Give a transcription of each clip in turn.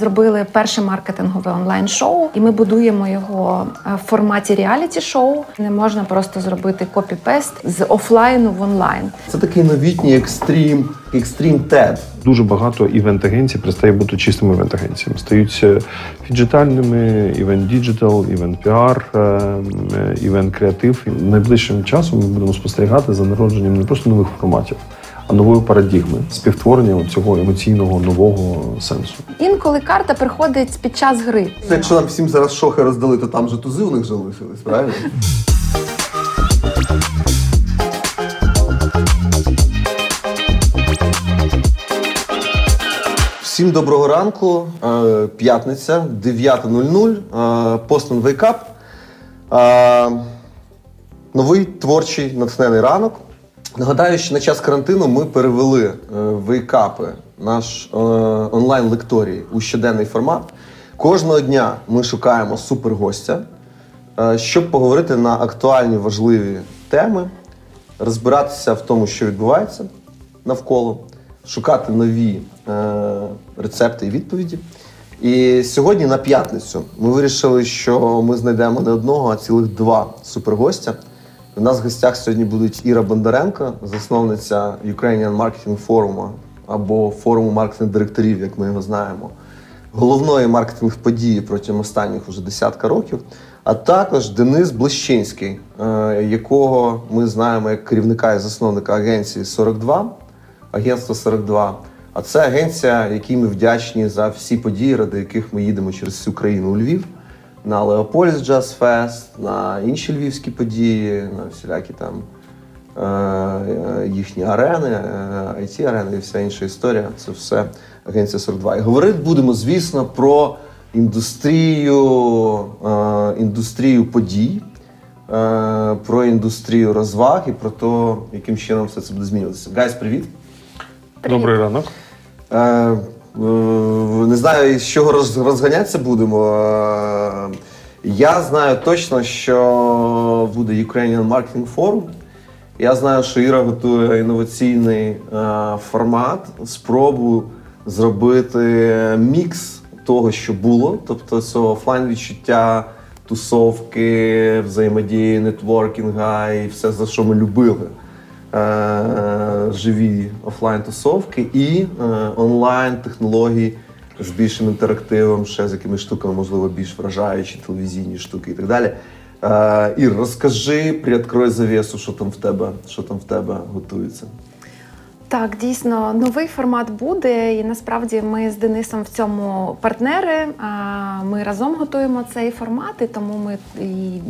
зробили перше маркетингове онлайн-шоу, і ми будуємо його е, в форматі реаліті-шоу. Не можна просто зробити copy-paste з офлайну в онлайн. Це такий новітній екстрім, екстрім TED. Дуже багато івент-агенцій перестає бути чистими івент-агенціями. Стають е, фіджитальними, івент-digital, івент-піар, е, івент-креатив. Найближчим часом ми будемо спостерігати за народженням не просто нових форматів, нової парадігми співтворення цього емоційного нового сенсу. Інколи карта приходить під час гри. Якщо нам всім зараз шохи роздали, то там же тузи у них залишились, правильно? Всім доброго ранку. Е, П'ятниця, 9.00. е, Postman Wake Up. Е, Новий творчий натхнений ранок. Нагадаю, що на час карантину ми перевели е, вейкапи, наш е, онлайн-лекторій у щоденний формат. Кожного дня ми шукаємо супергостя, е, щоб поговорити на актуальні важливі теми, розбиратися в тому, що відбувається навколо, шукати нові рецепти і відповіді. І сьогодні на п'ятницю ми вирішили, що ми знайдемо не одного, а цілих два супергостя. У нас в гостях сьогодні будуть Іра Бондаренко, засновниця Ukrainian Marketing Forum або форуму маркетинг директорів, як ми його знаємо, головної маркетинг події протягом останніх уже десятка років. А також Денис Блищинський, е, якого ми знаємо як керівника і засновника агенції 42, агентство 42. А це агенція, якій ми вдячні за всі події, ради яких ми їдемо через всю країну у Львів на Леополіс Jazz Fest, на інші львівські події, на всілякі там е, е, їхні арени, е, IT Арени і вся інша історія. Це все агенція 42. І говорити будемо, звісно, про індустрію, е, індустрію подій. е, Про індустрію розваг і про те, яким чином все це буде змінюватися. Guys, привіт! Привіт. Добрий ранок. Е, Не знаю, з чого розганятися будемо. Я знаю точно, що буде Ukrainian Marketing Forum. Я знаю, що Іра готує інноваційний е, формат, спробу зробити мікс того, що було, тобто це офлайн відчуття, тусовки, взаємодії, нетворкінга і все, за що ми любили живі офлайн-тусовки і е, онлайн-технології з більшим інтерактивом, ще з якимись штуками, можливо, більш вражаючі, телевізійні штуки і так далі. Е, Ір, розкажи, приоткрой завісу, що там в тебе, що там в тебе готується. Так, дійсно, новий формат буде, і насправді ми з Денисом в цьому партнери. Ми разом готуємо цей формат, і тому ми і,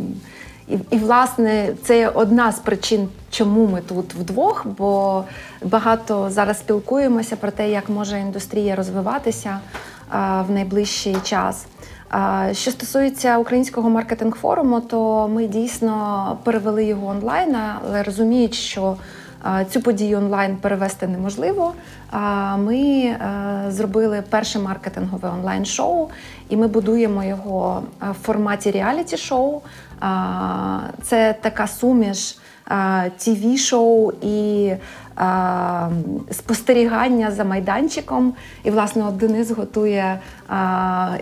і, і власне це одна з причин, чому ми тут вдвох, бо багато зараз спілкуємося про те, як може індустрія розвиватися а, в найближчий час. А, Що стосується українського маркетинг форуму, то ми дійсно перевели його онлайн, але розуміють, що Цю подію онлайн перевести неможливо. Ми зробили перше маркетингове онлайн-шоу, і ми будуємо його в форматі реаліті-шоу. Це така суміш тв-шоу і спостерігання за майданчиком. І, власне, от Денис готує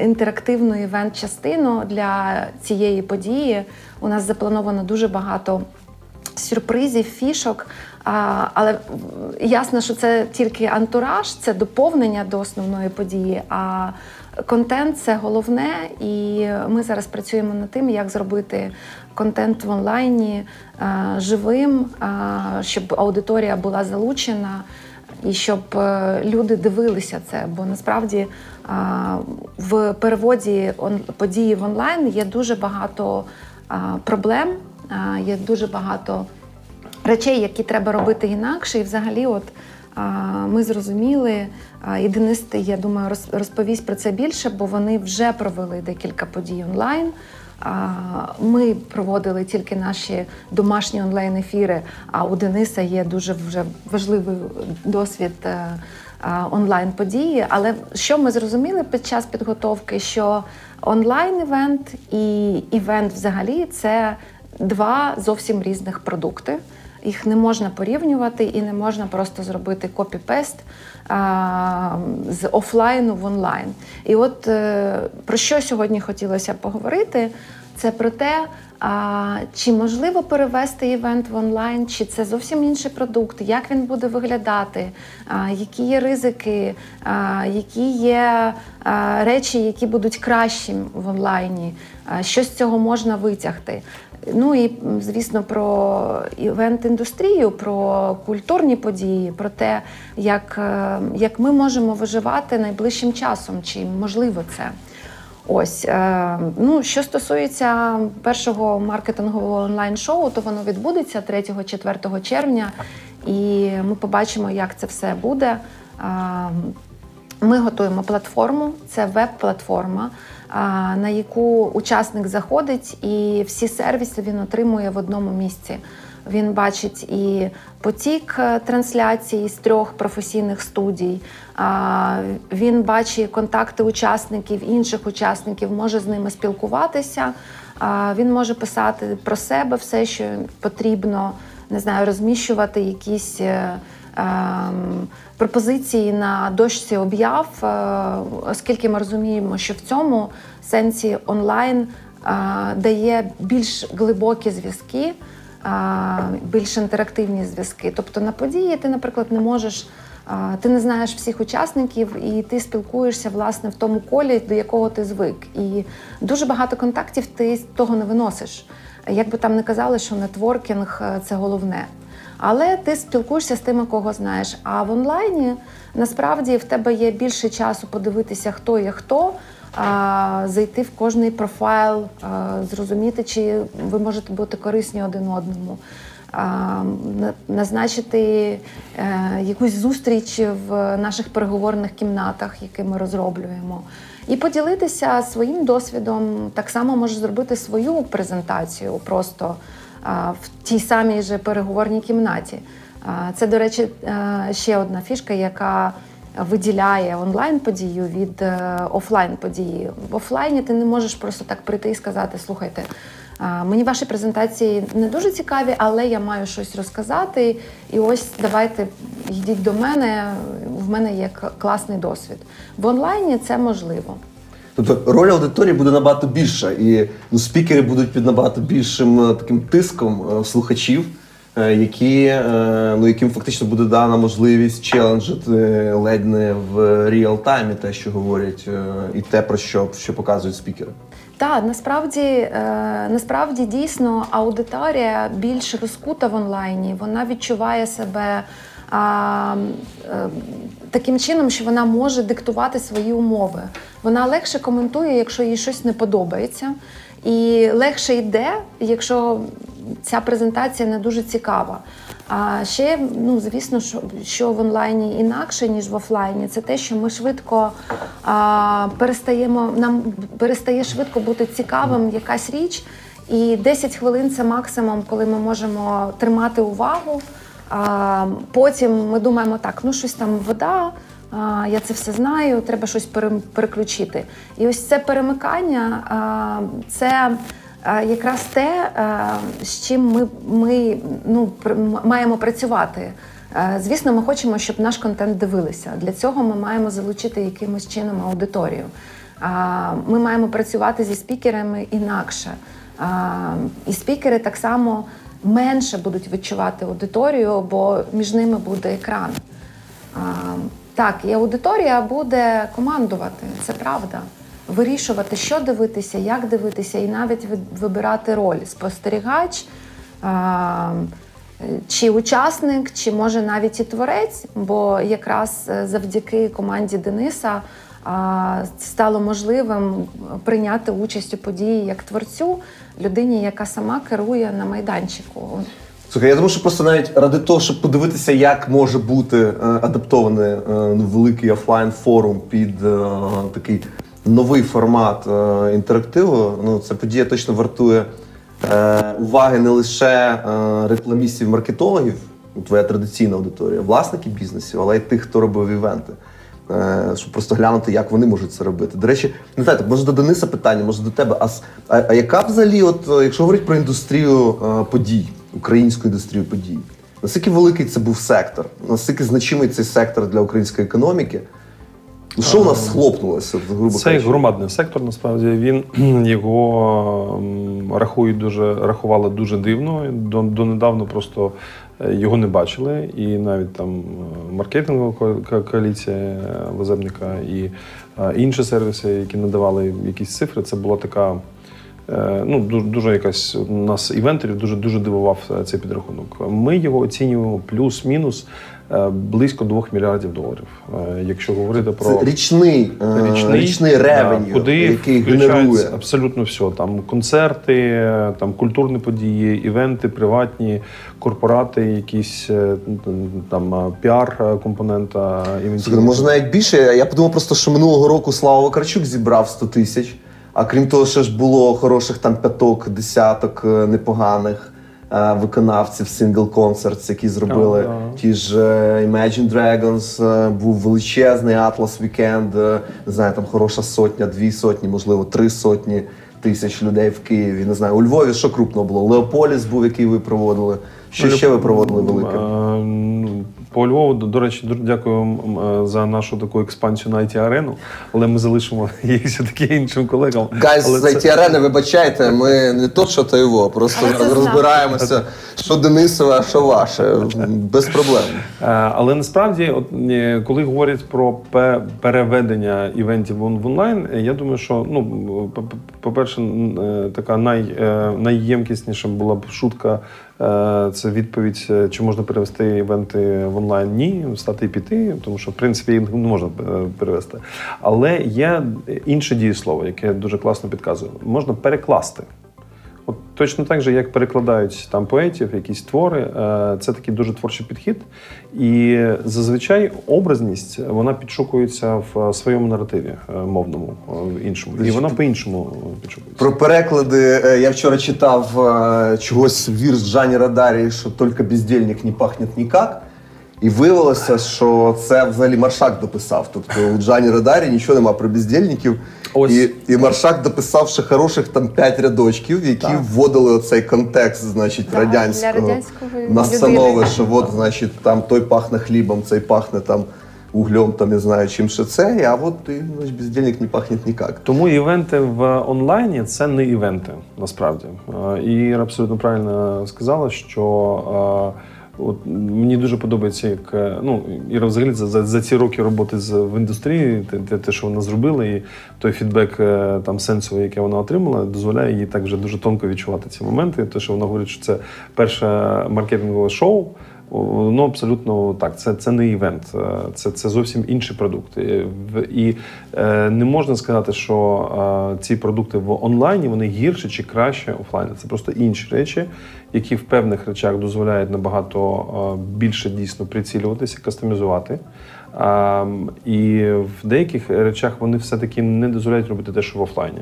інтерактивну івент-частину для цієї події. У нас заплановано дуже багато сюрпризів, фішок. А, але ясно, що це тільки антураж, це доповнення до основної події. А контент це головне, і ми зараз працюємо над тим, як зробити контент в онлайні живим, щоб аудиторія була залучена. І щоб е, люди дивилися це, бо насправді в переводі події в онлайн є дуже багато проблем, є дуже багато речей, які треба робити інакше. І взагалі, от ми зрозуміли, і Денис, я думаю, роз- розповість про це більше, бо вони вже провели декілька подій онлайн. Ми проводили тільки наші домашні онлайн-ефіри, а у Дениса є дуже вже важливий досвід е, онлайн-події. Але що ми зрозуміли під час підготовки, що онлайн-івент і івент взагалі це два зовсім різних продукти. Їх не можна порівнювати і не можна просто зробити копі-пест з офлайну в онлайн. І от е, про що сьогодні хотілося поговорити, це про те, а, чи можливо перевести івент в онлайн, чи це зовсім інший продукт, як він буде виглядати, а, які є ризики, а, які є а, речі, які будуть кращі в онлайні, а, що з цього можна витягти. Ну і звісно про івент-індустрію, про культурні події, про те, як, е, як ми можемо виживати найближчим часом, чи можливо це. Ось е, ну що стосується першого маркетингового онлайн-шоу, то воно відбудеться 3-4 червня, і ми побачимо, як це все буде. Е, Ми готуємо платформу, це веб-платформа, на яку учасник заходить, і всі сервіси він отримує в одному місці. Він бачить і потік е, трансляцій з трьох професійних студій. Він бачить контакти учасників, інших учасників, може з ними спілкуватися. Він може писати про себе все, що потрібно, не знаю, розміщувати якісь. Ем, пропозиції на дошці об'яв, е, оскільки ми розуміємо, що в цьому сенсі онлайн е, дає більш глибокі зв'язки, е, більш інтерактивні зв'язки. Тобто на події ти, наприклад, не можеш. Ти не знаєш всіх учасників, і ти спілкуєшся власне в тому колі, до якого ти звик. І дуже багато контактів ти того не виносиш. Як би там не казали, що нетворкінг це головне. Але ти спілкуєшся з тими, кого знаєш. А в онлайні насправді в тебе є більше часу подивитися, хто є хто, а, зайти в кожний профайл, зрозуміти, чи ви можете бути корисні один одному. Назначити е, якусь зустріч в наших переговорних кімнатах, які ми розроблюємо, і поділитися своїм досвідом. Так само можеш зробити свою презентацію просто в тій самій же переговорній кімнаті. Це, до речі, е, ще одна фішка, яка виділяє онлайн-подію від е, офлайн-події. В офлайні ти не можеш просто так прийти і сказати: слухайте, мені ваші презентації не дуже цікаві, але я маю щось розказати. І ось давайте йдіть до мене. В мене є класний досвід. В онлайні це можливо. Тобто роль аудиторії буде набагато більша, і ну, спікери будуть під набагато більшим е, таким тиском е, слухачів, е, які, ну, яким фактично буде дана можливість челенджити ледь не в реал-таймі те, що говорять, і те, про що, що показують спікери. Так, насправді, насправді дійсно аудиторія більш розкута в онлайні. Вона відчуває себе таким чином, що вона може диктувати свої умови. Вона легше коментує, якщо їй щось не подобається, і легше йде, якщо ця презентація не дуже цікава. А ще, ну звісно, що, що в онлайні інакше, ніж в офлайні, це те, що ми швидко а, перестаємо, нам перестає швидко бути цікавим якась річ. І 10 хвилин це максимум, коли ми можемо тримати увагу. Потім ми думаємо, так, ну щось там вода, я це все знаю, треба щось переключити. І ось це перемикання це якраз те, а, з чим ми, ми ну, маємо працювати. Е, Звісно, ми хочемо, щоб наш контент дивилися. Для цього ми маємо залучити якимось чином аудиторію. Ми маємо працювати зі спікерами інакше. І спікери так само менше будуть відчувати аудиторію, бо між ними буде екран. А, Так, і аудиторія буде командувати, це правда. Вирішувати, що дивитися, як дивитися, і навіть ви- вибирати роль спостерігач. а, Чи учасник, чи може навіть і творець, бо якраз е, завдяки команді Дениса стало можливим прийняти участь у події як творцю людині, яка сама керує на майданчику. Слухай, я думаю, що просто навіть ради того, щоб подивитися, як може бути е, адаптований е, великий офлайн форум під е, такий новий формат інтерактиву, ну це подія точно вартує уваги не лише рекламістів, маркетологів, ну, твоя традиційна аудиторія, власників бізнесів, але й тих, хто робив івенти. Е, Щоб просто глянути, як вони можуть це робити. До речі, не знаю, так, може до Дениса питання, може до тебе. А, а, а яка взагалі, от, е, якщо говорити про індустрію е, подій, українську індустрію подій. Наскільки великий це був сектор? Наскільки значимий цей сектор для української економіки? Ну, Що у нас схлопнулося, грубо Це кажучи? громадний сектор. Насправді він його рахують дуже рахували дуже дивно. До, донедавна просто його не бачили. І навіть там е, маркетингова ко- ко- коаліція е, Возебника і е, інші сервіси, які надавали якісь цифри, це була така. Ну, дуже, дуже якась у нас івентерів дуже дуже дивував цей підрахунок. Ми його оцінюємо плюс-мінус близько 2 мільярдів доларів. Е, Якщо говорити про Це річний, е, річний, ревеню, да, куди який генерує. абсолютно все. Там концерти, там культурні події, івенти, приватні, корпорати, якісь е, там е, піар е, компонента івентів. Слухай, ну, може навіть більше. Я подумав просто, що минулого року Слава Вакарчук зібрав 100 тисяч. А крім того, ще ж було хороших там п'яток, десяток е, непоганих е, виконавців сингл концерт, які зробили Oh, ті ж е, Imagine Dragons, е, був величезний Atlas Weekend, е, не знаю, там хороша сотня, дві сотні, можливо, три сотні тисяч людей в Києві. Не знаю, у Львові що крупно було? Леополіс був, який ви проводили. Що ще ви проводили велике? Е, ну, По Львову, до, до речі, дуже дякую е, за нашу таку експансію на it арену але ми залишимо їх все-таки іншим колегам. Гайз Але з це- IT арени, вибачайте, ми не то, що то його, просто розбираємося, що Денисове, а що ваше. Без проблем. Е, Але насправді, от коли говорять про переведення івентів в онлайн, я думаю, що ну по- по- по-перше, така най, найємкісніша була б шутка. Е, Це відповідь, е, чи можна перевести івенти в онлайн? Ні, встати і піти, тому що в принципі їх не можна е, перевести. Але є інше дієслово, яке дуже класно підказує. Можна перекласти. Точно так же, як перекладають там поетів, якісь твори, е, це такий дуже творчий підхід. І зазвичай образність вона підшукується в своєму наративі е, мовному, е, в іншому. І вона по-іншому підшукується. Про переклади я вчора читав чогось вірш Джані Радарі, що тільки бездельник не пахне нікак. І виявилося, що це взагалі Маршак дописав. Тобто у Джані Радарі нічого нема про бездельників. Ось. І, і Маршак дописав ще хороших там п'ять рядочків, які Так. вводили оцей контекст, значить, Да, радянського, радянської на людини. станови, що от, значить, там той пахне хлібом, цей пахне там углем, там не знаю чим ще це, а от ти, значить, бездельник не пахне ніяк. Тому івенти в онлайні це не івенти насправді. Е, І абсолютно правильно сказала, що е, от мені дуже подобається, як е, ну Іра взагалі за, за, ці роки роботи з в індустрії, те, те, те, що вона зробила, і той фідбек е, там сенсовий, який вона отримала, дозволяє їй так вже дуже тонко відчувати ці моменти. Те, що вона говорить, що це перше маркетингове шоу. Воно абсолютно так. Це, це не івент, е, це, це зовсім інший продукт. І, в- і е, не можна сказати, що е, ці продукти в онлайні вони гірше чи краще офлайні. Це просто інші речі, які в певних речах дозволяють набагато е, більше дійсно прицілюватися, кастомізувати. І в деяких речах вони все-таки не дозволяють робити те, що в офлайні.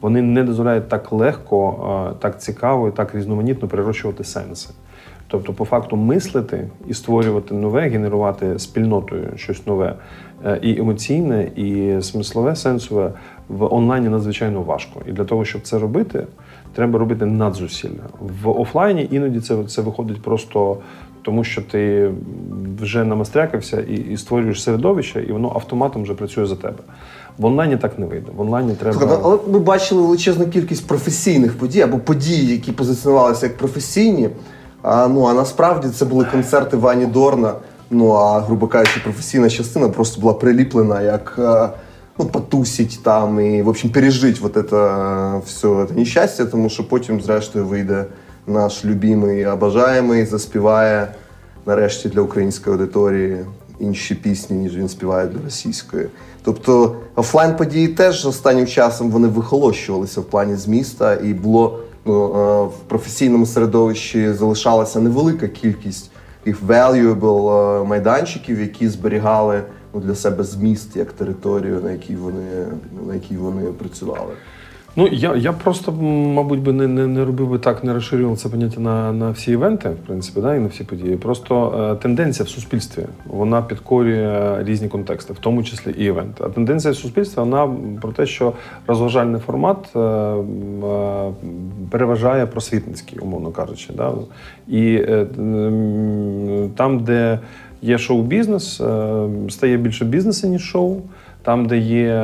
Вони не дозволяють так легко, е, так цікаво і так різноманітно перерощувати сенси. Тобто, по факту мислити і створювати нове, генерувати спільнотою щось нове е, і емоційне, і смислове, сенсове в онлайні надзвичайно важко. І для того, щоб це робити, треба робити надзусилля. В офлайні іноді це, це виходить просто тому, що ти вже намастрякався і, і створюєш середовище, і воно автоматом вже працює за тебе. В онлайні так не вийде. В онлайні треба. Але ми бачили величезну кількість професійних подій або подій, які позиціонувалися як професійні. А, ну, а насправді це були концерти Вані Дорна. Ну а, грубо кажучи, професійна частина просто була приліплена як е, ну, потусить там і, в общем, пережить вот это е, все это нещастя, тому що потім, зрештою, вийде наш любимий, обожаємий, заспіває нарешті для української аудиторії інші пісні, ніж він співає для російської. Тобто офлайн події теж останнім часом вони вихолощувалися в плані зміста, і було в професійному середовищі залишалася невелика кількість таких valuable е, майданчиків, які зберігали ну, для себе зміст як територію, на якій вони, на якій вони працювали. Ну я, я просто, мабуть, би не, не, не робив би так, не розширював це поняття на, на всі івенти, в принципі, да, і на всі події. Просто е, тенденція в суспільстві вона підкорює різні контексти, в тому числі і івенти. А тенденція в суспільстві вона про те, що розважальний формат е, е, переважає просвітницький, умовно кажучи. Да? І е, м, там, де є шоу-бізнес, е, стає більше бізнесу, ніж шоу. Там, де є е,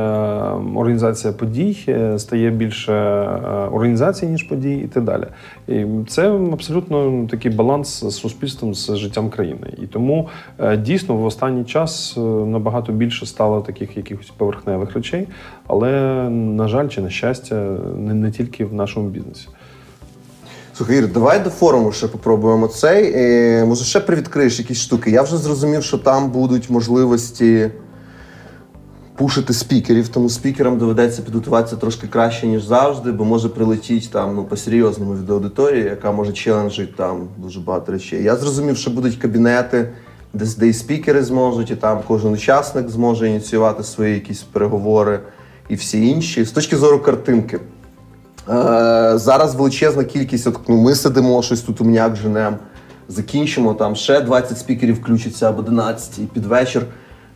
організація подій, е, стає більше е, організацій, ніж подій, і так далі. І це абсолютно такий баланс з суспільством, з життям країни. І тому дійсно в останній час набагато більше стало таких якихось поверхневих речей, але, на жаль, чи на щастя, не, не тільки в нашому бізнесі. Слухай, Ір, давай до форуму ще попробуємо цей. Може, ще привідкриєш якісь штуки. Я вже зрозумів, що там будуть можливості пушити спікерів, тому спікерам доведеться підготуватися трошки краще, ніж завжди, бо може прилетіть там ну, по-серйозному від аудиторії, яка може челенджити там дуже багато речей. Я зрозумів, що будуть кабінети, де, де і спікери зможуть, і там кожен учасник зможе ініціювати свої якісь переговори і всі інші. З точки зору картинки. Е, зараз величезна кількість. От, ну, ми сидимо, щось тут умняк женем. Закінчимо там ще 20 спікерів включиться або 11, і під вечір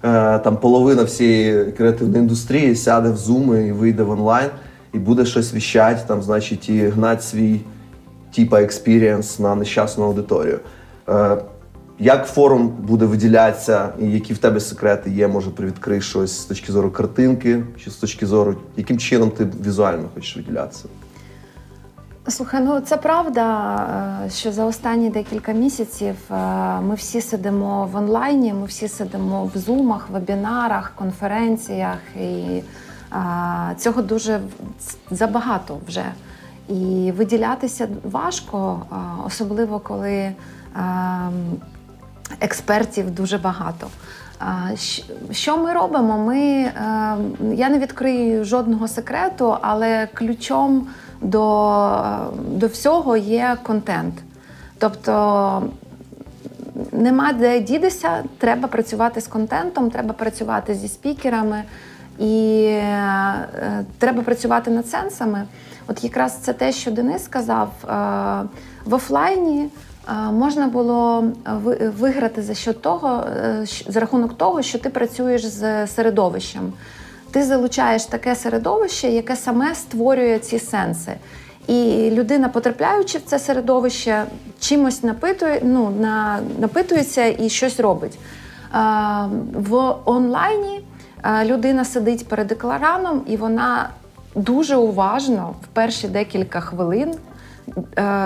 там половина всієї креативної індустрії сяде в Zoom і вийде в онлайн, і буде щось віщать, там, значить, і гнать свій типа experience на нещасну аудиторію. Е, як форум буде виділятися, і які в тебе секрети є, може привідкрий щось з точки зору картинки, чи з точки зору, яким чином ти візуально хочеш виділятися? Слухай, ну це правда, е, що за останні декілька місяців е, ми всі сидимо в онлайні, ми всі сидимо в зумах, вебінарах, конференціях, і е, цього дуже забагато вже. І виділятися важко, особливо коли експертів дуже багато. Що ми робимо? Ми, я не відкрию жодного секрету, але ключом до, е, до всього є контент. Тобто нема де дідися, треба працювати з контентом, треба працювати зі спікерами і е, треба працювати над сенсами. От якраз це те, що Денис сказав, е, в офлайні е, можна було виграти за що того, е, за рахунок того, що ти працюєш з середовищем. Ти залучаєш таке середовище, яке саме створює ці сенси. І людина, потрапляючи в це середовище, чимось напитує, ну, на, напитується і щось робить. А, в онлайні людина сидить перед екраном, і вона дуже уважно в перші декілька хвилин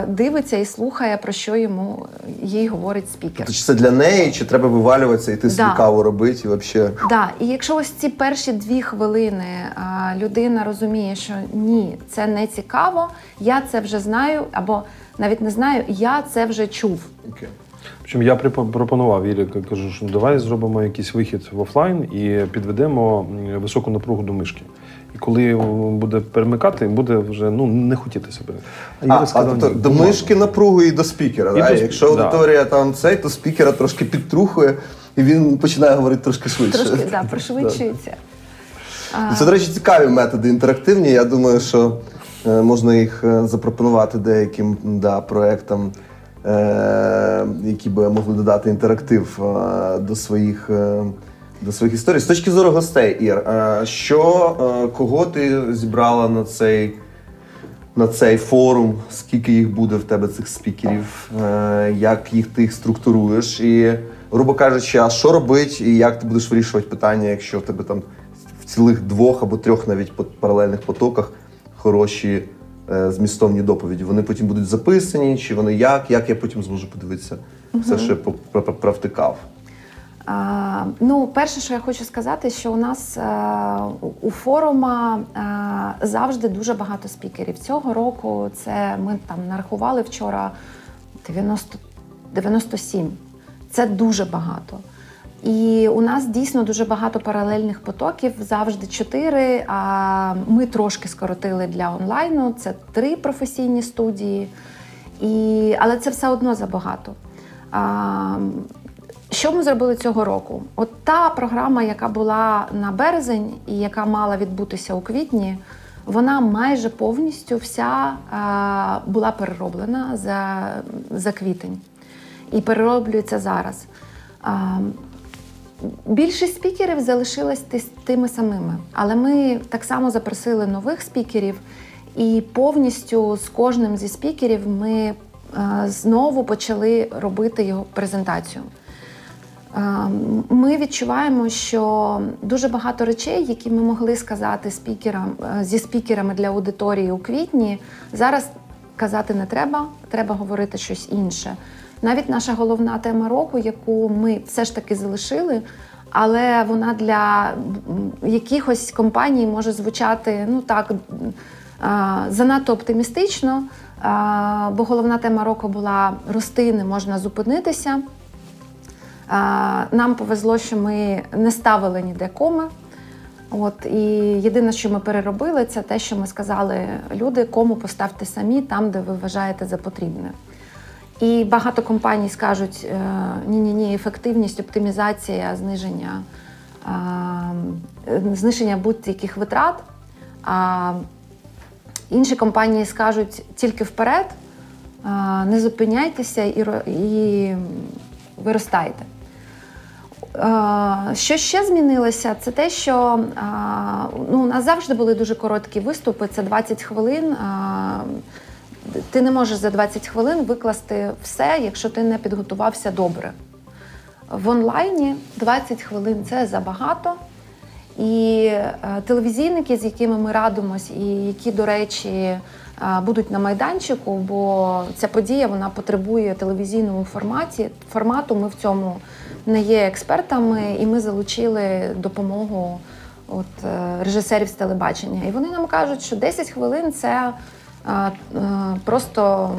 дивиться і слухає, про що йому їй говорить спікер. Тобто, чи це для неї, чи треба вивалюватися, йти Да. каву робити і взагалі. Да, і якщо ось ці перші дві хвилини а, людина розуміє, що ні, це не цікаво, я це вже знаю, або навіть не знаю, я це вже чув. Окей. Причому я пропонував Ірі, кажу, що давай зробимо якийсь вихід в офлайн і підведемо високу напругу до мишки. І коли буде перемикати, буде вже ну не хотіти себе. А, Іра а сказала, тобто ні, до бумага. мишки напругу і до спікера. І да? до сп- Якщо да. аудиторія там цей, то спікера трошки підтрухує, і він починає говорити трошки швидше. Трошки да, пришвидшується. Ну, Це, до речі, цікаві методи інтерактивні. Я думаю, що е, можна їх е, запропонувати деяким да, проектам, е, які би могли додати інтерактив е, до своїх. До своїх історій. З точки зору гостей, Ір, е, що, е, кого ти зібрала на цей, на цей форум? Скільки їх буде в тебе цих спікерів? Е, Як їх ти їх структуруєш? І, грубо кажучи, а що робить, і як ти будеш вирішувати питання, якщо в тебе там в цілих двох або трьох навіть паралельних потоках хороші змістовні доповіді? Вони потім будуть записані, чи вони як? Як я потім зможу подивитися все, що я провтикав? А, ну, перше, що я хочу сказати, що у нас е, у- форума е, завжди дуже багато спікерів. Цього року це ми там нарахували вчора 90, 97. Це дуже багато. І у нас дійсно дуже багато паралельних потоків, завжди чотири. А ми трошки скоротили для онлайну. Це три професійні студії, і, але це все одно забагато. А, що ми зробили цього року? От та програма, яка була на березень і яка мала відбутися у квітні, вона майже повністю вся а, була перероблена за, за квітень і перероблюється зараз. А, Більшість спікерів залишилась тими самими, але ми так само запросили нових спікерів, і повністю з кожним зі спікерів ми е, знову почали робити його презентацію. Е, Ми відчуваємо, що дуже багато речей, які ми могли сказати спікерам е, зі спікерами для аудиторії у квітні, зараз казати не треба, треба говорити щось інше. Навіть наша головна тема року, яку ми все ж таки залишили, але вона для якихось компаній може звучати ну так е, занадто оптимістично. е, Бо головна тема року була рости, не можна зупинитися. Нам повезло, що ми не ставили ніде коми. От, і єдине, що ми переробили, це те, що ми сказали, люди, кому поставте самі там, де ви вважаєте за потрібне. І багато компаній скажуть: ні-ні, ні, ефективність, оптимізація, зниження, е, зниження будь-яких витрат. А інші компанії скажуть тільки вперед, не зупиняйтеся і виростайте. Що ще змінилося, це те, що ну, у нас завжди були дуже короткі виступи, це 20 хвилин. Ти не можеш за 20 хвилин викласти все, якщо ти не підготувався добре. В онлайні 20 хвилин це забагато. І е, телевізійники, з якими ми радимось, і які, до речі, е, будуть на майданчику, бо ця подія вона потребує телевізійному форматі. Формату ми в цьому не є експертами, і ми залучили допомогу от, е, режисерів з телебачення. І вони нам кажуть, що 10 хвилин це а, а, просто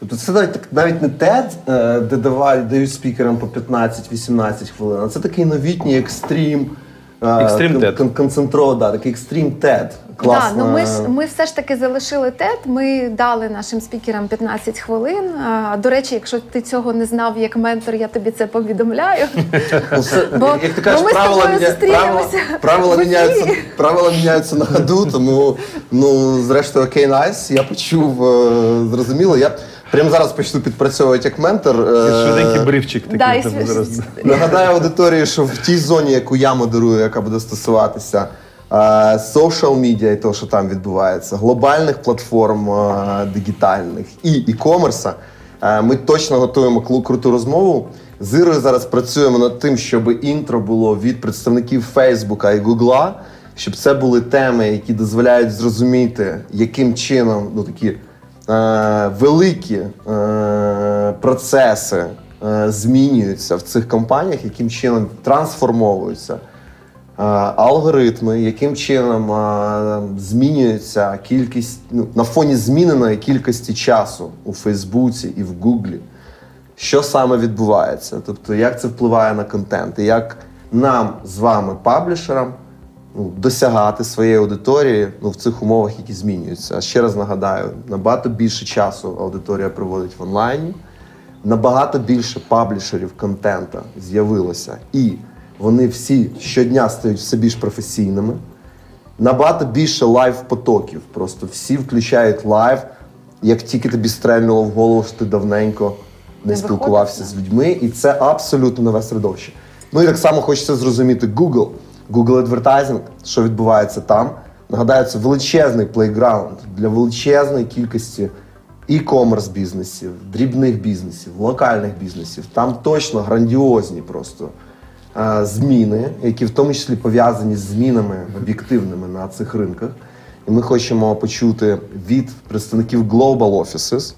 Тобто це навіть, навіть не TED, е, де давай, дають спікерам по 15-18 хвилин, а це такий новітній екстрім. Е, Екстрім кон- кон- концентро, да, такий екстрім TED. Да, ну ми ж ми все ж таки залишили TED. Ми дали нашим спікерам 15 хвилин. А, До речі, якщо ти цього не знав як ментор, я тобі це повідомляю. Ну, Бо- як ти кажеш, бо ми з правила, тобою зустрінемося правила, правила, міняються, правила міняються на ходу, тому ну, зрештою, окей, найс, я почув, е, зрозуміло. Я прямо зараз почну підпрацьовувати як ментор. е, Швиденький брифчик такий. Да, і сві- зараз. Нагадаю аудиторії, що в тій зоні, яку я модерую, яка буде стосуватися social media і того, що там відбувається, глобальних платформ е, дигітальних і e-commerce, е, ми точно готуємо клу- круту розмову. З Ірою зараз працюємо над тим, щоб інтро було від представників Фейсбука і Гугла, щоб це були теми, які дозволяють зрозуміти, яким чином ну, такі е, великі е, процеси е, змінюються в цих компаніях, яким чином трансформовуються е, алгоритми, яким чином е, змінюється кількість ну, на фоні зміненої кількості часу у Фейсбуці і в Гуглі. Що саме відбувається? Тобто, як це впливає на контент, і як нам з вами, паблішерам, ну, досягати своєї аудиторії ну, в цих умовах, які змінюються. А ще раз нагадаю, набагато більше часу аудиторія проводить в онлайні, набагато більше паблішерів контента з'явилося, і вони всі щодня стають все більш професійними. Набагато більше live-потоків. Просто всі включають live, як тільки тобі стрельнуло в голову, що ти давненько не, Не спілкувався виходить, з людьми, і це абсолютно нове середовище. Ну і так само хочеться зрозуміти Google, Google Advertising, що відбувається там. Нагадаю, це величезний плейграунд для величезної кількості e-commerce бізнесів, дрібних бізнесів, локальних бізнесів. Там точно грандіозні просто е, зміни, які в тому числі пов'язані з змінами об'єктивними на цих ринках. І ми хочемо почути від представників Global Offices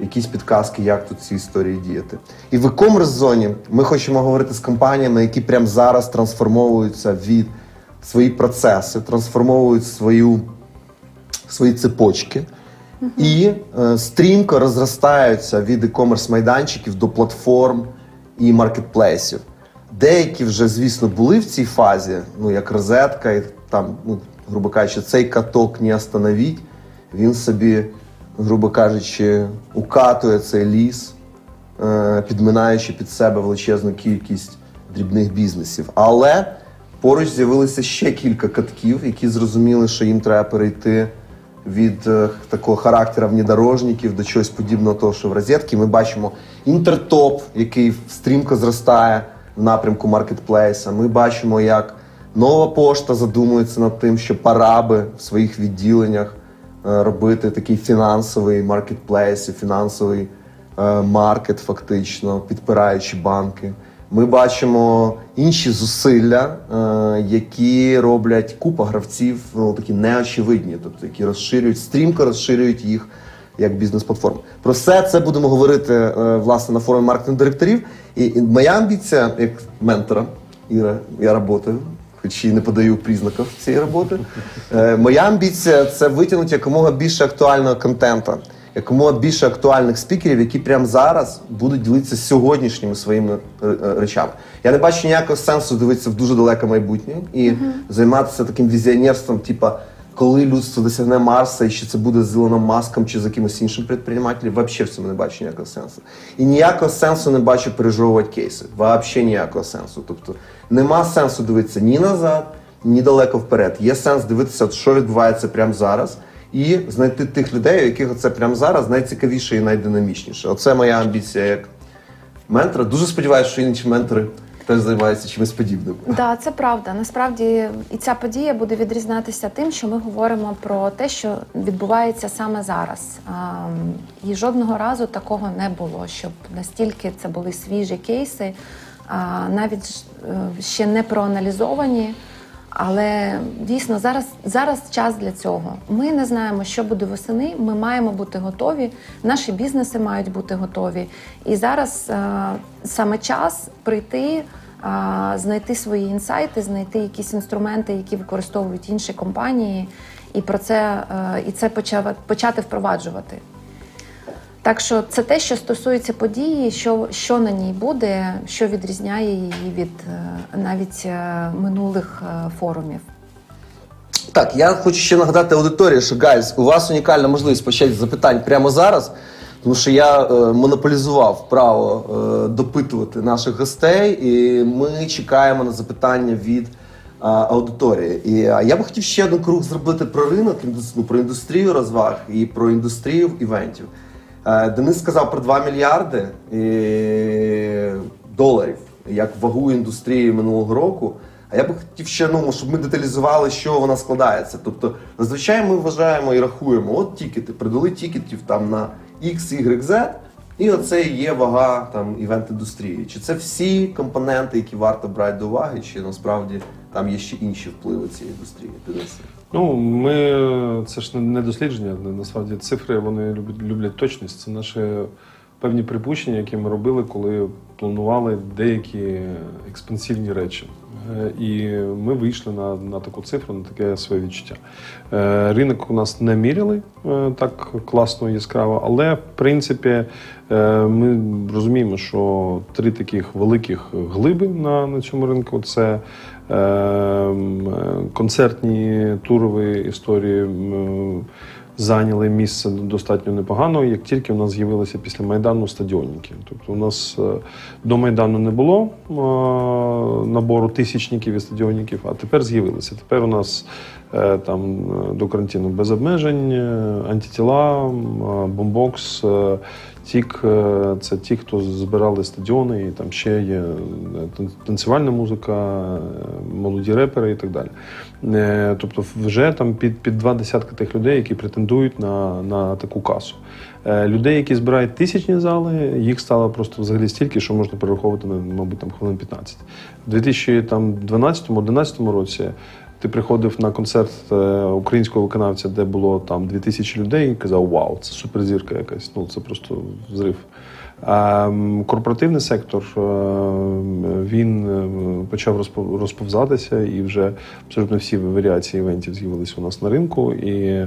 якісь підказки, як тут ці історії діяти. І в e-commerce зоні ми хочемо говорити з компаніями, які прямо зараз трансформовуються від свої процеси, трансформовують свою, свої цепочки. І е, стрімко розростаються від e-commerce майданчиків до платформ і маркетплейсів. Деякі вже, звісно, були в цій фазі, ну як розетка, і там, ну, грубо кажучи, цей каток не остановіть. Він собі, грубо кажучи, укатує цей ліс, е, підминаючи під себе величезну кількість дрібних бізнесів. Але Поруч з'явилися ще кілька катків, які зрозуміли, що їм треба перейти від е, такого характеру внедорожників до чогось подібного того, що в розетки. Ми бачимо інтертоп, який стрімко зростає в напрямку маркетплейса. Ми бачимо, як нова пошта задумується над тим, що пора би в своїх відділеннях робити такий фінансовий маркетплейс, фінансовий е, маркет, фактично, підпираючи банки. Ми бачимо інші зусилля, е, які роблять купа гравців, ну такі неочевидні, тобто які розширюють, стрімко розширюють їх як бізнес-платформи. Про все це будемо говорити е, власне на форумі маркетинг директорів. І моя амбіція як ментора, Іра, я працюю, хоч і не подаю признаків цієї роботи. Е, моя амбіція це витягнути якомога більше актуального контенту, якомога більше актуальних спікерів, які прямо зараз будуть ділитися сьогоднішніми своїми е, е, речами. Я не бачу ніякого сенсу дивитися в дуже далеке майбутнє і займатися таким візіонерством, типа. Коли людство досягне Марса, і чи це буде з Ілоном Маском чи з якимось іншим предпринимателем, взагалі в цьому не бачу ніякого сенсу. І ніякого сенсу не бачу пережовувати кейси. Взагалі ніякого сенсу. Тобто нема сенсу дивитися ні назад, ні далеко вперед. Є сенс дивитися, що відбувається прямо зараз, і знайти тих людей, у яких це прямо зараз найцікавіше і найдинамічніше. Оце моя амбіція як ментора. Дуже сподіваюся, що інші ментори теж займається чимось подібним. Да, це правда. Насправді і ця подія буде відрізнятися тим, що ми говоримо про те, що відбувається саме зараз. І жодного разу такого не було, щоб настільки це були свіжі кейси, навіть е, ще не проаналізовані. Але дійсно зараз, зараз час для цього. Ми не знаємо, що буде восени. Ми маємо бути готові. Наші бізнеси мають бути готові. І зараз е, саме час прийти, е, знайти свої інсайти, знайти якісь інструменти, які використовують інші компанії, і про це е, і це почав, почати впроваджувати. Так що це те, що стосується події, що, що на ній буде, що відрізняє її від е, навіть е, минулих е, форумів. Так, я хочу ще нагадати аудиторії, що гайз, у вас унікальна можливість почати запитань прямо зараз, тому що я е, монополізував право е, допитувати наших гостей, і ми чекаємо на запитання від е, аудиторії. І е, я би хотів ще один круг зробити про ринок, ну, про індустрію розваг і про індустрію івентів. Е, Денис сказав про 2 мільярди е, доларів як вагу індустрії минулого року. А я би хотів ще ну, щоб ми деталізували, чого вона складається. Тобто, зазвичай ми вважаємо і рахуємо, от тікети, придали тікетів там на X, Y, Z, і оце є вага там івент-індустрії. Чи це всі компоненти, які варто брати до уваги, чи насправді там є ще інші впливи цієї індустрії? Денисе? Ну, ми це ж не- дослідження. Насправді цифри вони люблять, люблять точність. Це наші певні припущення, які ми робили, коли планували деякі експансивні речі. Е, І ми вийшли на, на таку цифру, на таке своє відчуття. Е, Ринок у нас не міряли е, так класно яскраво, але в принципі ми розуміємо, що три таких великих глиби на, на цьому ринку це концертні турові історії. Зайняли місце достатньо непогано, як тільки у нас з'явилися після Майдану стадіонники. Тобто у нас е, до Майдану не було набору тисячників і стадіонників, а тепер з'явилися. Тепер у нас е, там е, до карантину без обмежень, антитіла, бомбокс, тік е, це ті, хто збирали стадіони, і там ще є е, танцювальна музика, е, молоді репери і так далі. Тобто, вже там під, під два десятки тих людей, які претендують на, на таку касу. Людей, які збирають тисячні зали, їх стало просто взагалі стільки, що можна перераховувати мабуть, там хвилин 15. У 2012-2011 році ти приходив на концерт е, українського виконавця, де було там 2000 людей, і казав: Вау, це суперзірка якась. Ну це просто взрив. Корпоративний сектор е, він е, почав розпов- розповзатися, і вже абсолютно всі варіації івентів з'явилися у нас на ринку. І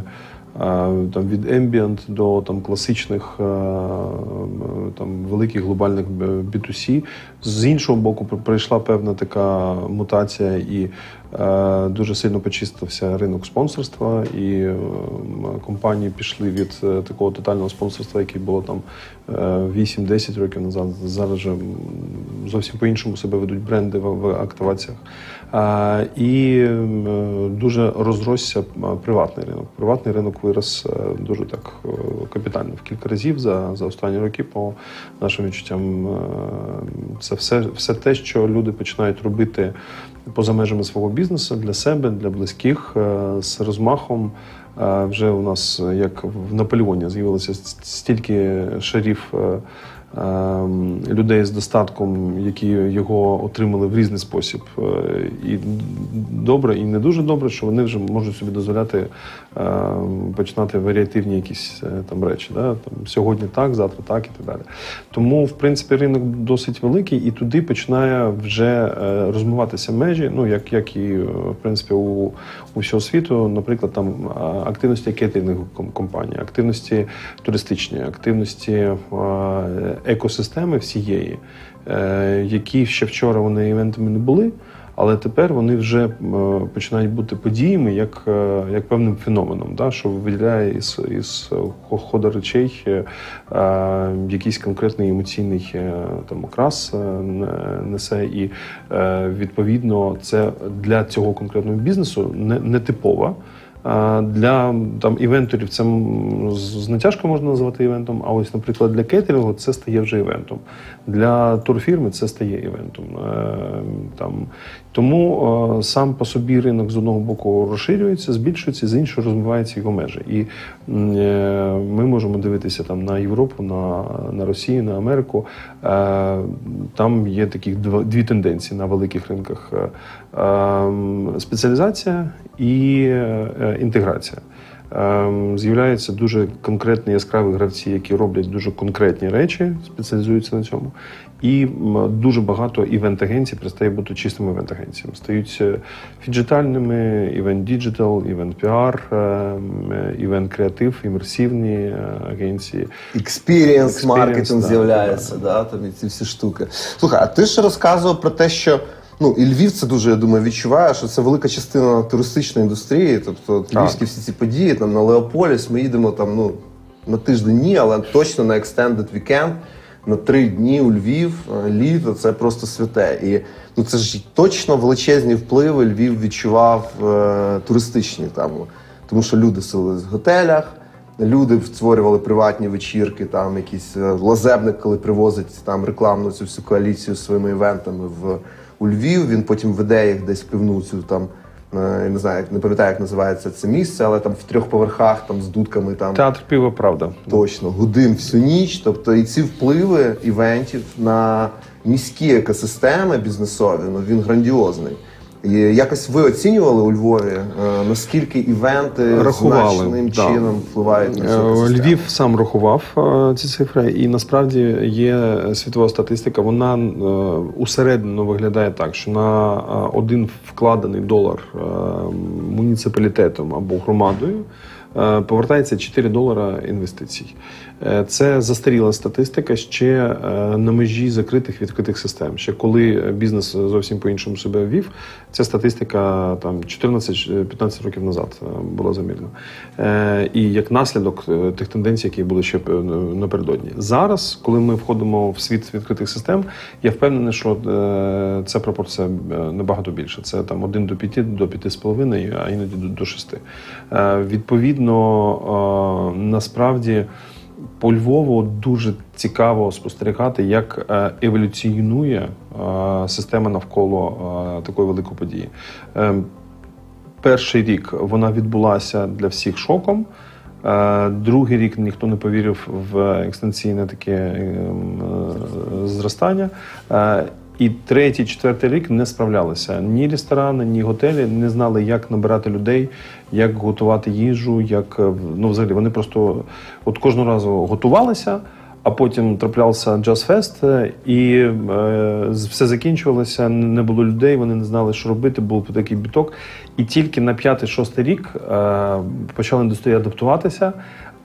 там від ambient до там класичних там великих глобальних б- B2C. З іншого боку, при- прийшла певна така мутація і Дуже сильно почистився ринок спонсорства, і е, компанії пішли від е, такого тотального спонсорства, яке було там е, 8-10 років назад. Зараз же зовсім по-іншому себе ведуть бренди в, активаціях. Е, І е, дуже розросся е, приватний ринок. Приватний ринок вирос е, дуже так е, капітально в кілька разів за, за останні роки. По нашим відчуттям, е, це все, все те, що люди починають робити поза межами свого бізнесу для себе, для близьких е, з розмахом. Е, Вже у нас, як в Наполеоні, з'явилося стільки шарів е, людей з достатком, які його отримали в різний спосіб. Е, І добре, і не дуже добре, що вони вже можуть собі дозволяти е, починати варіативні якісь е, там речі. Да? Там, сьогодні так, завтра так і так далі. Тому, в принципі, ринок досить великий, і туди починає вже е, розмиватися межі, ну як, як і в принципі у, у всього світу, наприклад, там активності кейтерингових компанії, активності туристичні, активності екосистеми всієї, е, які ще вчора вони івентами не були. Але тепер вони вже е, починають бути подіями як, е, як певним феноменом, да, що виділяє із, із хо- ходу речей е, якийсь конкретний емоційний там окрас несе. І відповідно це для цього конкретного бізнесу не, не типово. Для там івенторів це м, з з натяжкою можна назвати івентом. А ось, наприклад, для кейтерингу це стає вже івентом. Для турфірми це стає івентом. Е, Там тому е, сам по собі ринок з одного боку розширюється, збільшується, з іншого розмиваються його межі. І е, ми можемо дивитися там на Європу, на, на Росію, на Америку. Е, Там є такі дв- дві тенденції на великих ринках: спеціалізація і інтеграція. З'являються дуже конкретні яскраві гравці, які роблять дуже конкретні речі, спеціалізуються на цьому. І дуже багато event-агенцій перестає бути чистими event-агенціями. Стають е, фіджитальними, event-digital, event-піар, ем, е, івент-креатив, імерсивні е, агенції. Experience, маркетинг да, з'являється, да, там і ці всі штуки. Слухай, а ти ж розказував про те, що ну і Львів це дуже, я думаю, відчуває, що це велика частина туристичної індустрії. Тобто Так. львівські всі ці події, там на Леополіс, ми їдемо там, ну, на тиждень ні, але точно на Extended Weekend, на три дні у Львів, е, літо це просто святе. І ну це ж точно величезні впливи Львів відчував е, туристичні там. Тому що люди селились в готелях, Люди створювали приватні вечірки, там якийсь е, лазебник, коли привозить там рекламну цю всю коаліцію своїми івентами в у Львів. Він потім веде їх десь в пивну цю там. Е, Я не знаю, не пам'ятаю, як називається це місце, але там в трьох поверхах, там з дудками, там Театр піва, правда. точно гудим всю ніч. Тобто і ці впливи івентів на міські екосистеми бізнесові, ну він грандіозний. І якось ви оцінювали у Львові, е, наскільки івенти Рахували, значним да. чином впливають на цю Е. Львів сам рахував е, ці цифри, і насправді є світова статистика. Вона е, усередину виглядає так, що на один вкладений долар е, муніципалітетом або громадою. Повертається 4 долара інвестицій. Е, Це застаріла статистика ще е, на межі закритих відкритих систем. Ще коли бізнес зовсім по-іншому себе вів, ця статистика там 14-15 років назад е, була замірна. Е, І як наслідок е, тих тенденцій, які були ще е, напередодні. Зараз, коли ми входимо в світ відкритих систем, я впевнений, що е, ця пропорція е, набагато більше. Це там 1 до 5, до 5,5, а іноді до- до 6. Е, Відповідно, е, насправді. По Львову дуже цікаво спостерігати, як е, еволюціонує е, система навколо е, такої великої події. Перший рік вона відбулася для всіх шоком. Другий рік ніхто не повірив в екстенційне таке ем, зростання. І третій, четвертий рік не справлялися ні ресторани, ні готелі, не знали, як набирати людей, як готувати їжу, як е, ну, взагалі вони просто от кожного разу готувалися. А потім траплявся джаз-фест, і е, все закінчувалося, не було людей, вони не знали, що робити, був такий біток. І тільки на п'ятий-шостий рік е, почала індустрія адаптуватися,